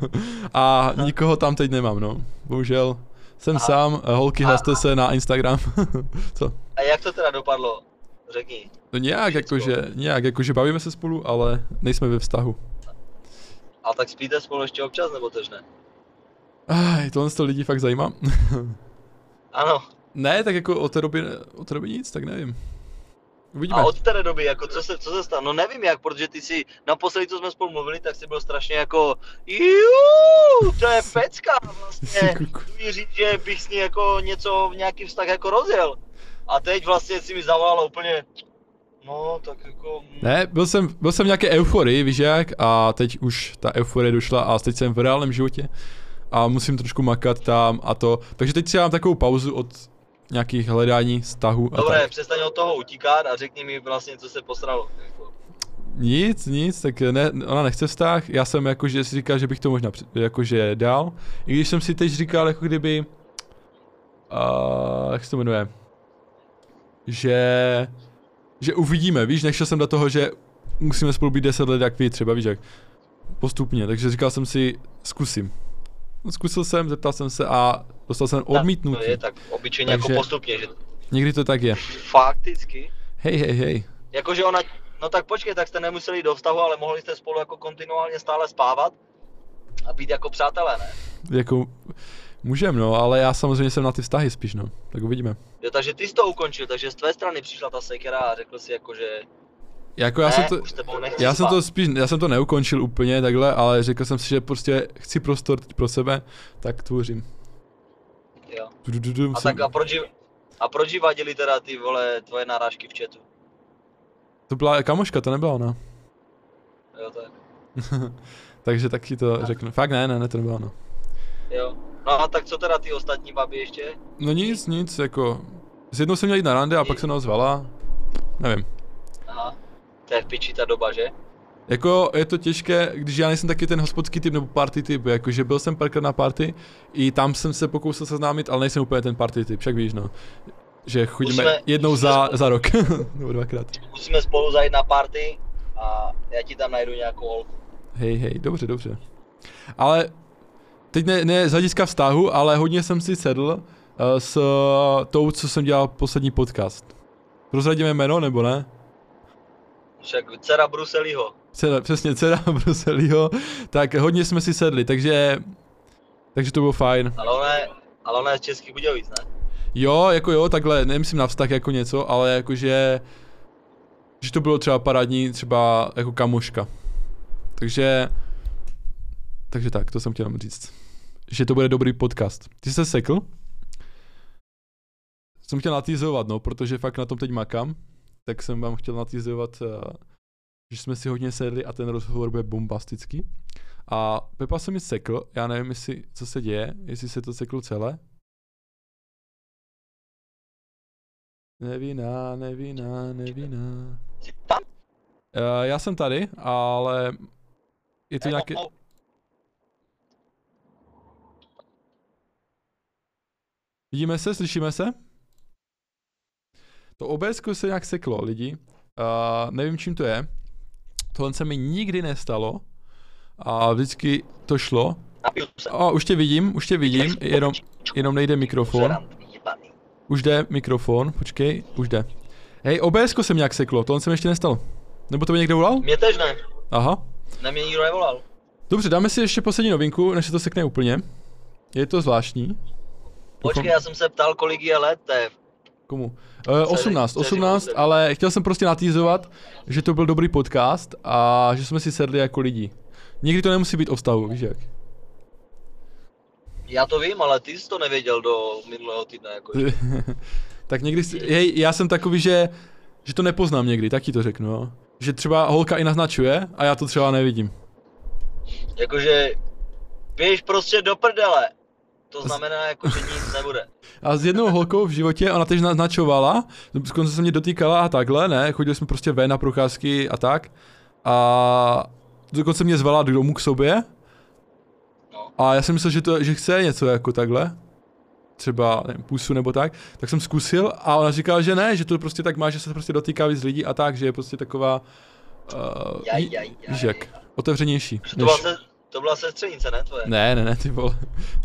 [SPEAKER 1] a nikoho tam teď nemám, no. Bohužel jsem
[SPEAKER 2] Aha.
[SPEAKER 1] sám, eh, holky
[SPEAKER 2] A-
[SPEAKER 1] hlaste se na Instagram. Co?
[SPEAKER 2] A jak to teda dopadlo? Řekni.
[SPEAKER 1] No nějak jakože, nějak jakože bavíme se spolu, ale nejsme ve vztahu.
[SPEAKER 2] A tak spíte spolu ještě občas, nebo tež ne?
[SPEAKER 1] Aj, tohle to lidi fakt zajímá.
[SPEAKER 2] Ano.
[SPEAKER 1] ne, tak jako od té doby, od té doby nic, tak nevím. Uvidíme.
[SPEAKER 2] A od té doby, jako co se, co se stalo? No nevím jak, protože ty si naposledy, co jsme spolu mluvili, tak jsi byl strašně jako Juuu, to je pecka vlastně. Chci říct, že bych s ní jako něco, nějaký vztah jako rozjel. A teď vlastně si mi zavolala úplně, no tak jako... mm,
[SPEAKER 1] Ne, byl jsem, byl jsem v nějaké euforii, víš jak, a teď už ta euforie došla a teď jsem v reálném životě a musím trošku makat tam a to, takže teď si dám takovou pauzu od nějakých hledání vztahu a
[SPEAKER 2] Dobré,
[SPEAKER 1] tak.
[SPEAKER 2] přestaň od toho utíkat a řekni mi vlastně, co se posralo. Jako.
[SPEAKER 1] Nic, nic, tak ne, ona nechce vztah, já jsem jakože si říkal, že bych to možná jakože dal, i když jsem si teď říkal jako kdyby, uh, jak se to jmenuje, že, že uvidíme, víš, nešel jsem do toho, že musíme spolu být 10 let jak vy třeba, víš jak, postupně, takže říkal jsem si, zkusím. Zkusil jsem, zeptal jsem se a dostal jsem
[SPEAKER 2] To
[SPEAKER 1] odmítnutí.
[SPEAKER 2] je tak obyčejně
[SPEAKER 1] Takže-
[SPEAKER 2] jako postupně, že
[SPEAKER 1] Někdy to tak je.
[SPEAKER 2] fakticky.
[SPEAKER 1] Hej, hej, hej.
[SPEAKER 2] Jakože ona, no tak počkej, tak jste nemuseli do vztahu, ale mohli jste spolu jako kontinuálně stále spávat a být jako přátelé, ne?
[SPEAKER 1] Jako, můžem no, ale já samozřejmě jsem na ty vztahy spíš no, tak uvidíme.
[SPEAKER 2] Jo, takže ty jsi to ukončil, takže z tvé strany přišla ta sekera a řekl si jako, že
[SPEAKER 1] Jako já
[SPEAKER 2] ne,
[SPEAKER 1] jsem to, já jsem to spíš, já jsem to neukončil úplně takhle, ale řekl jsem si, že prostě chci prostor teď pro sebe, tak tvořím.
[SPEAKER 2] Jo.
[SPEAKER 1] Du, du, du, du,
[SPEAKER 2] A tak a proč, a proč vadili teda ty vole tvoje narážky v chatu?
[SPEAKER 1] To byla kamoška, to nebyla ona.
[SPEAKER 2] Jo, tak.
[SPEAKER 1] Takže taky to řeknu. Fakt ne, ne, ne, to nebyla ona.
[SPEAKER 2] Jo. No a tak co teda ty ostatní baby ještě?
[SPEAKER 1] No nic, nic, jako, s jednou jsem měl jít na rande a pak se ozvala. Nevím.
[SPEAKER 2] Aha. To je v piči ta doba, že?
[SPEAKER 1] Jako je to těžké, když já nejsem taky ten hospodský typ nebo party typ, jakože byl jsem párkrát na party, i tam jsem se pokoušel seznámit, ale nejsem úplně ten party typ, však víš no. Že chodíme
[SPEAKER 2] Musíme-
[SPEAKER 1] jednou
[SPEAKER 2] musíme
[SPEAKER 1] za,
[SPEAKER 2] spolu-
[SPEAKER 1] za rok, nebo dvakrát.
[SPEAKER 2] Musíme spolu zajít na party a já ti tam najdu nějakou holku.
[SPEAKER 1] Hej, hej, dobře, dobře. Ale teď ne, ne z hlediska vztahu, ale hodně jsem si sedl uh, s uh, tou, co jsem dělal poslední podcast. Prozradíme jméno, nebo ne?
[SPEAKER 2] Však dcera Bruseliho.
[SPEAKER 1] Cera, přesně, dcera Bruselího, tak hodně jsme si sedli, takže, takže to bylo fajn.
[SPEAKER 2] Ale ona je, ale ona je z Českých Budějovic, ne?
[SPEAKER 1] Jo, jako jo, takhle, nemyslím na vztah jako něco, ale jakože, že to bylo třeba parádní, třeba jako kamoška. Takže takže tak, to jsem chtěl říct. Že to bude dobrý podcast. Ty jsi se sekl? Jsem chtěl natýzovat, no, protože fakt na tom teď makám. Tak jsem vám chtěl natýzovat, uh, že jsme si hodně sedli a ten rozhovor bude bombastický. A Pepa se mi sekl, já nevím, jestli, co se děje, jestli se to seklo celé. Nevinná.
[SPEAKER 2] Jsi tam?
[SPEAKER 1] Uh, já jsem tady, ale je to
[SPEAKER 2] Hej,
[SPEAKER 1] nějaké... Vidíme se, slyšíme se? To OBS se nějak seklo, lidi. Uh, nevím, čím to je. Tohle se mi nikdy nestalo. A vždycky to šlo. A už tě vidím, už tě vidím, jenom, jenom nejde mikrofon. Už jde mikrofon, počkej, už jde. Hej, OBS se mi nějak seklo, tohle se mi ještě nestalo. Nebo to by někde volal?
[SPEAKER 2] Mě tež ne.
[SPEAKER 1] Aha.
[SPEAKER 2] Na mě nikdo nevolal.
[SPEAKER 1] Dobře, dáme si ještě poslední novinku, než se to sekne úplně. Je to zvláštní.
[SPEAKER 2] Počkej, já jsem se ptal, kolik je let, to je
[SPEAKER 1] Komu? Uh, 18,
[SPEAKER 2] dceři
[SPEAKER 1] 18,
[SPEAKER 2] kluci.
[SPEAKER 1] ale chtěl jsem prostě natýzovat, že to byl dobrý podcast a že jsme si sedli jako lidi. Nikdy to nemusí být o vztahu, víš jak?
[SPEAKER 2] Já to vím, ale ty jsi to nevěděl do minulého týdne, jako.
[SPEAKER 1] tak někdy, hej, já jsem takový, že, že to nepoznám někdy, tak ti to řeknu, jo. Že třeba holka i naznačuje a já to třeba nevidím.
[SPEAKER 2] Jakože, běž prostě do prdele. To znamená, jako, že nic nebude.
[SPEAKER 1] A s jednou holkou v životě, ona tež naznačovala, dokonce se mě dotýkala a takhle, ne, chodili jsme prostě ven na procházky a tak. A dokonce mě zvala domů k sobě.
[SPEAKER 2] No.
[SPEAKER 1] A já jsem myslel, že, to, že chce něco jako takhle. Třeba nevím, pusu nebo tak, tak jsem zkusil a ona říkala, že ne, že to prostě tak má, že se prostě dotýká víc lidí a tak, že je prostě taková, uh,
[SPEAKER 2] Jaj, jaj, jaj.
[SPEAKER 1] jak, otevřenější.
[SPEAKER 2] Že to byla, se, to byla sestřenice, ne tvoje?
[SPEAKER 1] Ne, ne, ne, ty vole,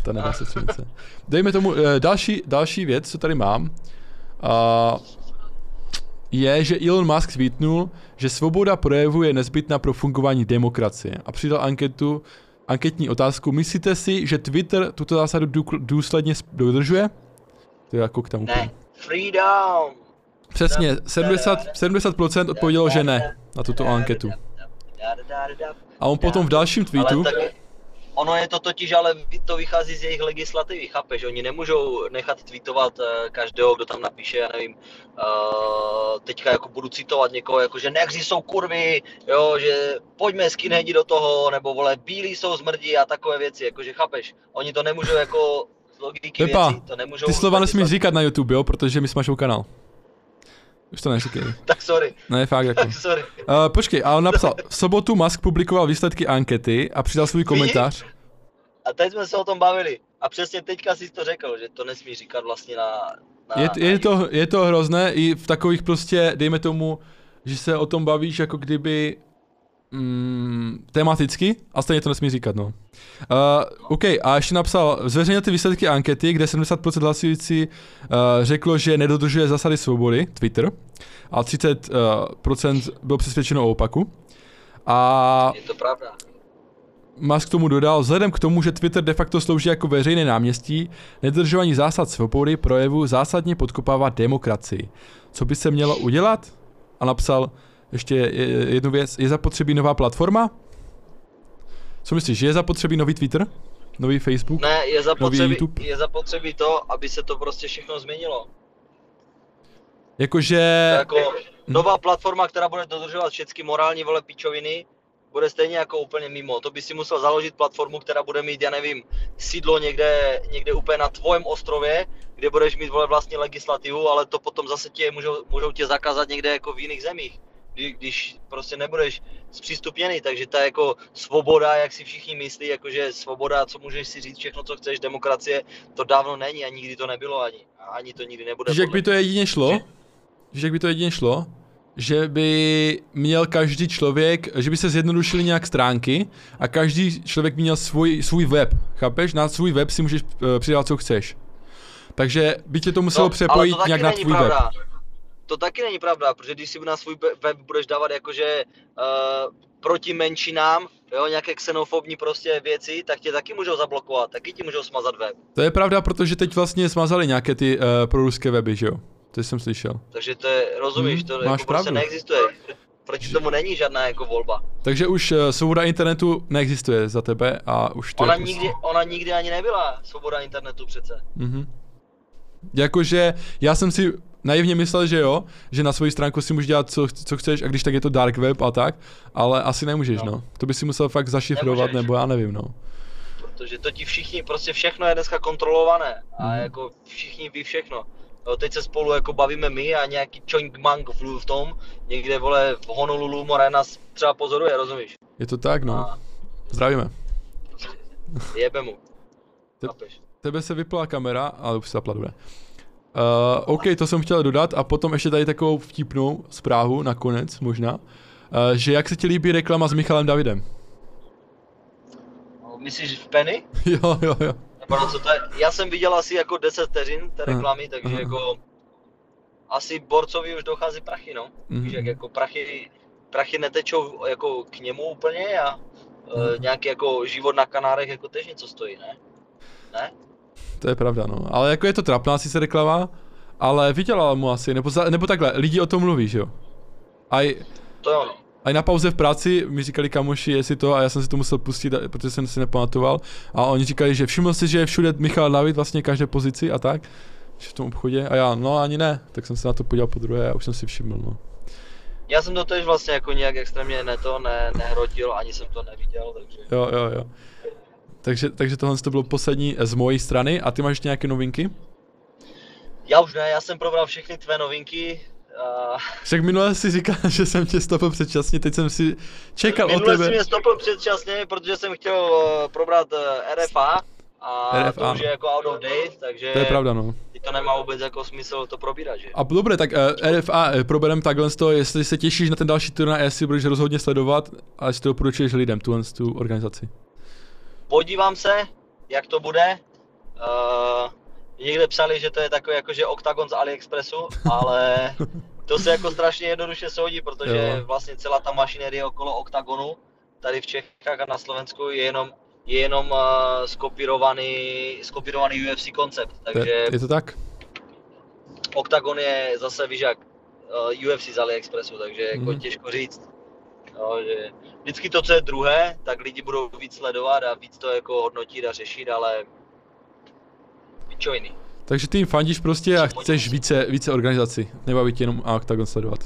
[SPEAKER 1] to nebyla sestřenice. Dejme tomu, eh, další, další věc, co tady mám, uh, je, že Elon Musk tweetnul, že svoboda projevu je nezbytná pro fungování demokracie a přidal anketu, anketní otázku, myslíte si, že Twitter tuto zásadu dů- důsledně dodržuje? To je jako k tomu.
[SPEAKER 2] Ne. Freedom!
[SPEAKER 1] Přesně, 70, 70% odpovědělo, že ne na tuto anketu. A on potom v dalším tweetu,
[SPEAKER 2] Ale tak ono je to totiž, ale to vychází z jejich legislativy, chápeš? Oni nemůžou nechat tweetovat eh, každého, kdo tam napíše, já nevím, uh, teďka jako budu citovat někoho, jako že negři jsou kurvy, jo, že pojďme skinheadi do toho, nebo vole, bílí jsou zmrdí a takové věci, jakože chápeš? Oni to nemůžou jako z logiky
[SPEAKER 1] Pepa,
[SPEAKER 2] věcí, to nemůžou...
[SPEAKER 1] ty slova nesmíš říkat na YouTube, jo, protože my jsme kanál. Už to neříkej.
[SPEAKER 2] Tak sorry,
[SPEAKER 1] Ne, fakt jako.
[SPEAKER 2] tak sorry.
[SPEAKER 1] Uh, počkej, a on napsal, v sobotu Musk publikoval výsledky ankety a přidal svůj komentář.
[SPEAKER 2] A teď jsme se o tom bavili. A přesně teďka jsi to řekl, že to nesmí říkat vlastně na... na
[SPEAKER 1] Je,
[SPEAKER 2] na
[SPEAKER 1] je, to, je to hrozné i v takových prostě, dejme tomu, že se o tom bavíš jako kdyby mm, tematicky a stejně to nesmí říkat, no. Uh, OK, a ještě napsal, zveřejnil ty výsledky ankety, kde 70% hlasující uh, řeklo, že nedodržuje zásady svobody, Twitter, a 30% uh, bylo přesvědčeno o opaku. A
[SPEAKER 2] Je to pravda.
[SPEAKER 1] Musk k tomu dodal, vzhledem k tomu, že Twitter de facto slouží jako veřejné náměstí, nedržování zásad svobody projevu zásadně podkopává demokracii. Co by se mělo udělat? A napsal ještě je- jednu věc, je zapotřebí nová platforma? Co myslíš, je zapotřebí nový Twitter? Nový Facebook?
[SPEAKER 2] Ne, je zapotřebí,
[SPEAKER 1] YouTube?
[SPEAKER 2] je zapotřebí to, aby se to prostě všechno změnilo.
[SPEAKER 1] Jakože...
[SPEAKER 2] Jako nová platforma, která bude dodržovat všechny morální vole pičoviny, bude stejně jako úplně mimo. To by si musel založit platformu, která bude mít, já nevím, sídlo někde, někde úplně na tvojem ostrově, kde budeš mít vole vlastní legislativu, ale to potom zase tě můžou, můžou tě zakázat někde jako v jiných zemích. Kdy- Když prostě nebudeš zpřístupněný, takže ta jako svoboda, jak si všichni myslí, jakože svoboda, co můžeš si říct, všechno, co chceš, demokracie, to dávno není a nikdy to nebylo ani. Ani to nikdy nebude.
[SPEAKER 1] Víš, jak by to jedině šlo? Víš, jak by to jedině šlo? Že by měl každý člověk, že by se zjednodušily nějak stránky a každý člověk by měl svůj, svůj web, chápeš? Na svůj web si můžeš uh, přidat, co chceš. Takže by tě to muselo
[SPEAKER 2] No,
[SPEAKER 1] přepojit
[SPEAKER 2] to
[SPEAKER 1] nějak na tvůj web.
[SPEAKER 2] To taky není pravda, protože když si na svůj web budeš dávat jakože uh, proti menšinám, jo, nějaké xenofobní prostě věci, tak tě taky můžou zablokovat, taky ti můžou smazat web.
[SPEAKER 1] To je pravda, protože teď vlastně smazali nějaké ty uh, proruské weby, že jo? To jsem slyšel.
[SPEAKER 2] Takže to je, rozumíš,
[SPEAKER 1] Hmm,
[SPEAKER 2] to
[SPEAKER 1] máš
[SPEAKER 2] jako prostě
[SPEAKER 1] pravdu.
[SPEAKER 2] neexistuje. proti tomu není žádná jako volba.
[SPEAKER 1] Takže už uh, svoboda internetu neexistuje za tebe a už to
[SPEAKER 2] Ona
[SPEAKER 1] je prostě-
[SPEAKER 2] nikdy, ona nikdy ani nebyla svoboda internetu přece.
[SPEAKER 1] Mhm. Jakože já jsem si naivně myslel, že jo, že na svoji stránku si můžeš dělat, co, co chceš, a když tak je to dark web a tak, ale asi nemůžeš, no.
[SPEAKER 2] No.
[SPEAKER 1] no. To by si musel fakt zašifrovat,
[SPEAKER 2] Nemůžeš.
[SPEAKER 1] nebo já nevím, no.
[SPEAKER 2] Protože to ti všichni, prostě všechno je dneska kontrolované. A
[SPEAKER 1] Mhm.
[SPEAKER 2] jako všichni ví všechno. Jo, teď se spolu jako bavíme my a nějaký Choing Mang v, tom, někde vole v Honolulu more nás třeba pozoruje, rozumíš?
[SPEAKER 1] Je to tak, no.
[SPEAKER 2] A
[SPEAKER 1] Zdravíme.
[SPEAKER 2] jebe mu.
[SPEAKER 1] Te-? Tebe se vypla kamera, ale už se zapla, dobré. Uh, OK, to jsem chtěl dodat a potom ještě tady takovou vtipnou zprávu nakonec možná, uh, že jak se ti líbí reklama s Michalem Davidem?
[SPEAKER 2] No, Myslíš v Penny?
[SPEAKER 1] jo, jo, jo.
[SPEAKER 2] Nebo na co to je? Já jsem viděl asi jako 10 vteřin té
[SPEAKER 1] Aha,
[SPEAKER 2] reklamy, takže
[SPEAKER 1] aha.
[SPEAKER 2] jako asi borcovi už dochází prachy, no.
[SPEAKER 1] Mhm.
[SPEAKER 2] Víš, jak jako prachy, prachy netečou jako k němu úplně a e, nějaký jako život na Kanárech jako tež něco stojí, ne? Ne?
[SPEAKER 1] To je pravda, no. Ale jako je to trapná sice reklama, ale vydělala mu asi, nebo, za, nebo takhle, lidi o tom mluví, že jo? A
[SPEAKER 2] To jo.
[SPEAKER 1] A na pauze v práci mi říkali kamoši, jestli to, a já jsem si to musel pustit, protože jsem si nepamatoval. A oni říkali, že všiml si, že je všude Michal David, vlastně každé pozici a tak, že v tom obchodě. A já, no ani ne, tak jsem se na to podíval po druhé a už jsem si všiml, no.
[SPEAKER 2] Já jsem to tež vlastně jako nějak extrémně ne to ne, nehrotil, ani jsem to neviděl, takže...
[SPEAKER 1] Jo, jo, jo. Takže, takže tohle to bylo poslední z mojí strany. A ty máš ještě nějaké novinky?
[SPEAKER 2] Já už ne, já jsem probral všechny tvé novinky. A...
[SPEAKER 1] Však minule si říkal, že jsem tě stopil předčasně, teď jsem si čekal
[SPEAKER 2] Minule
[SPEAKER 1] tebe.
[SPEAKER 2] si mě stopil předčasně, protože jsem chtěl uh, probrat uh, RFA. A
[SPEAKER 1] RFA,
[SPEAKER 2] to už
[SPEAKER 1] no.
[SPEAKER 2] je jako out of date, takže
[SPEAKER 1] To je pravda, no.
[SPEAKER 2] to nemá vůbec jako smysl to probírat, že?
[SPEAKER 1] A dobré, tak uh, RFA, uh, proberem takhle z toho, jestli se těšíš na ten další turnaj, jestli budeš rozhodně sledovat a jestli to doporučuješ lidem, tuhle tu organizaci.
[SPEAKER 2] Podívám se, jak to bude. Uh, někde psali, že to je takový jakože Octagon z AliExpressu, ale to se jako strašně jednoduše soudí, protože
[SPEAKER 1] Jo.
[SPEAKER 2] vlastně celá ta mašinerie okolo Octagonu tady v Čechách a na Slovensku je jenom je jenom uh, skopírovaný, skopírovaný UFC koncept, takže
[SPEAKER 1] je, je to tak?
[SPEAKER 2] Octagon je zase víš jak uh, UFC z AliExpressu, takže jako
[SPEAKER 1] Mhm.
[SPEAKER 2] těžko říct. No, že vždycky to, co je druhé, tak lidi budou víc sledovat a víc to jako hodnotit a řešit, ale pičoviny.
[SPEAKER 1] Takže ty jim fandíš prostě a chceš více, více organizací, nebaví tě jenom Octagon sledovat.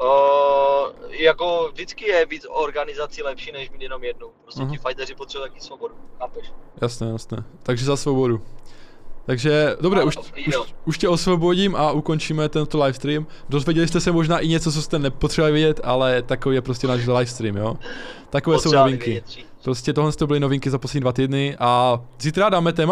[SPEAKER 2] Uh, jako vždycky je víc organizací lepší, než mít jenom jednu. Prostě
[SPEAKER 1] Mhm.
[SPEAKER 2] ti fighteři potřebují taky svobodu, chápeš?
[SPEAKER 1] Jasné, jasné. Takže za svobodu. Takže, dobré, už, už, už tě osvobodím a ukončíme tento livestream. Dozvěděli jste se možná i něco, co jste nepotřebovali vědět, ale takový je prostě náš livestream, jo? Takové jsou novinky.
[SPEAKER 2] vědět,
[SPEAKER 1] Prostě tohle to byly novinky za poslední dva týdny a zítra dáme téma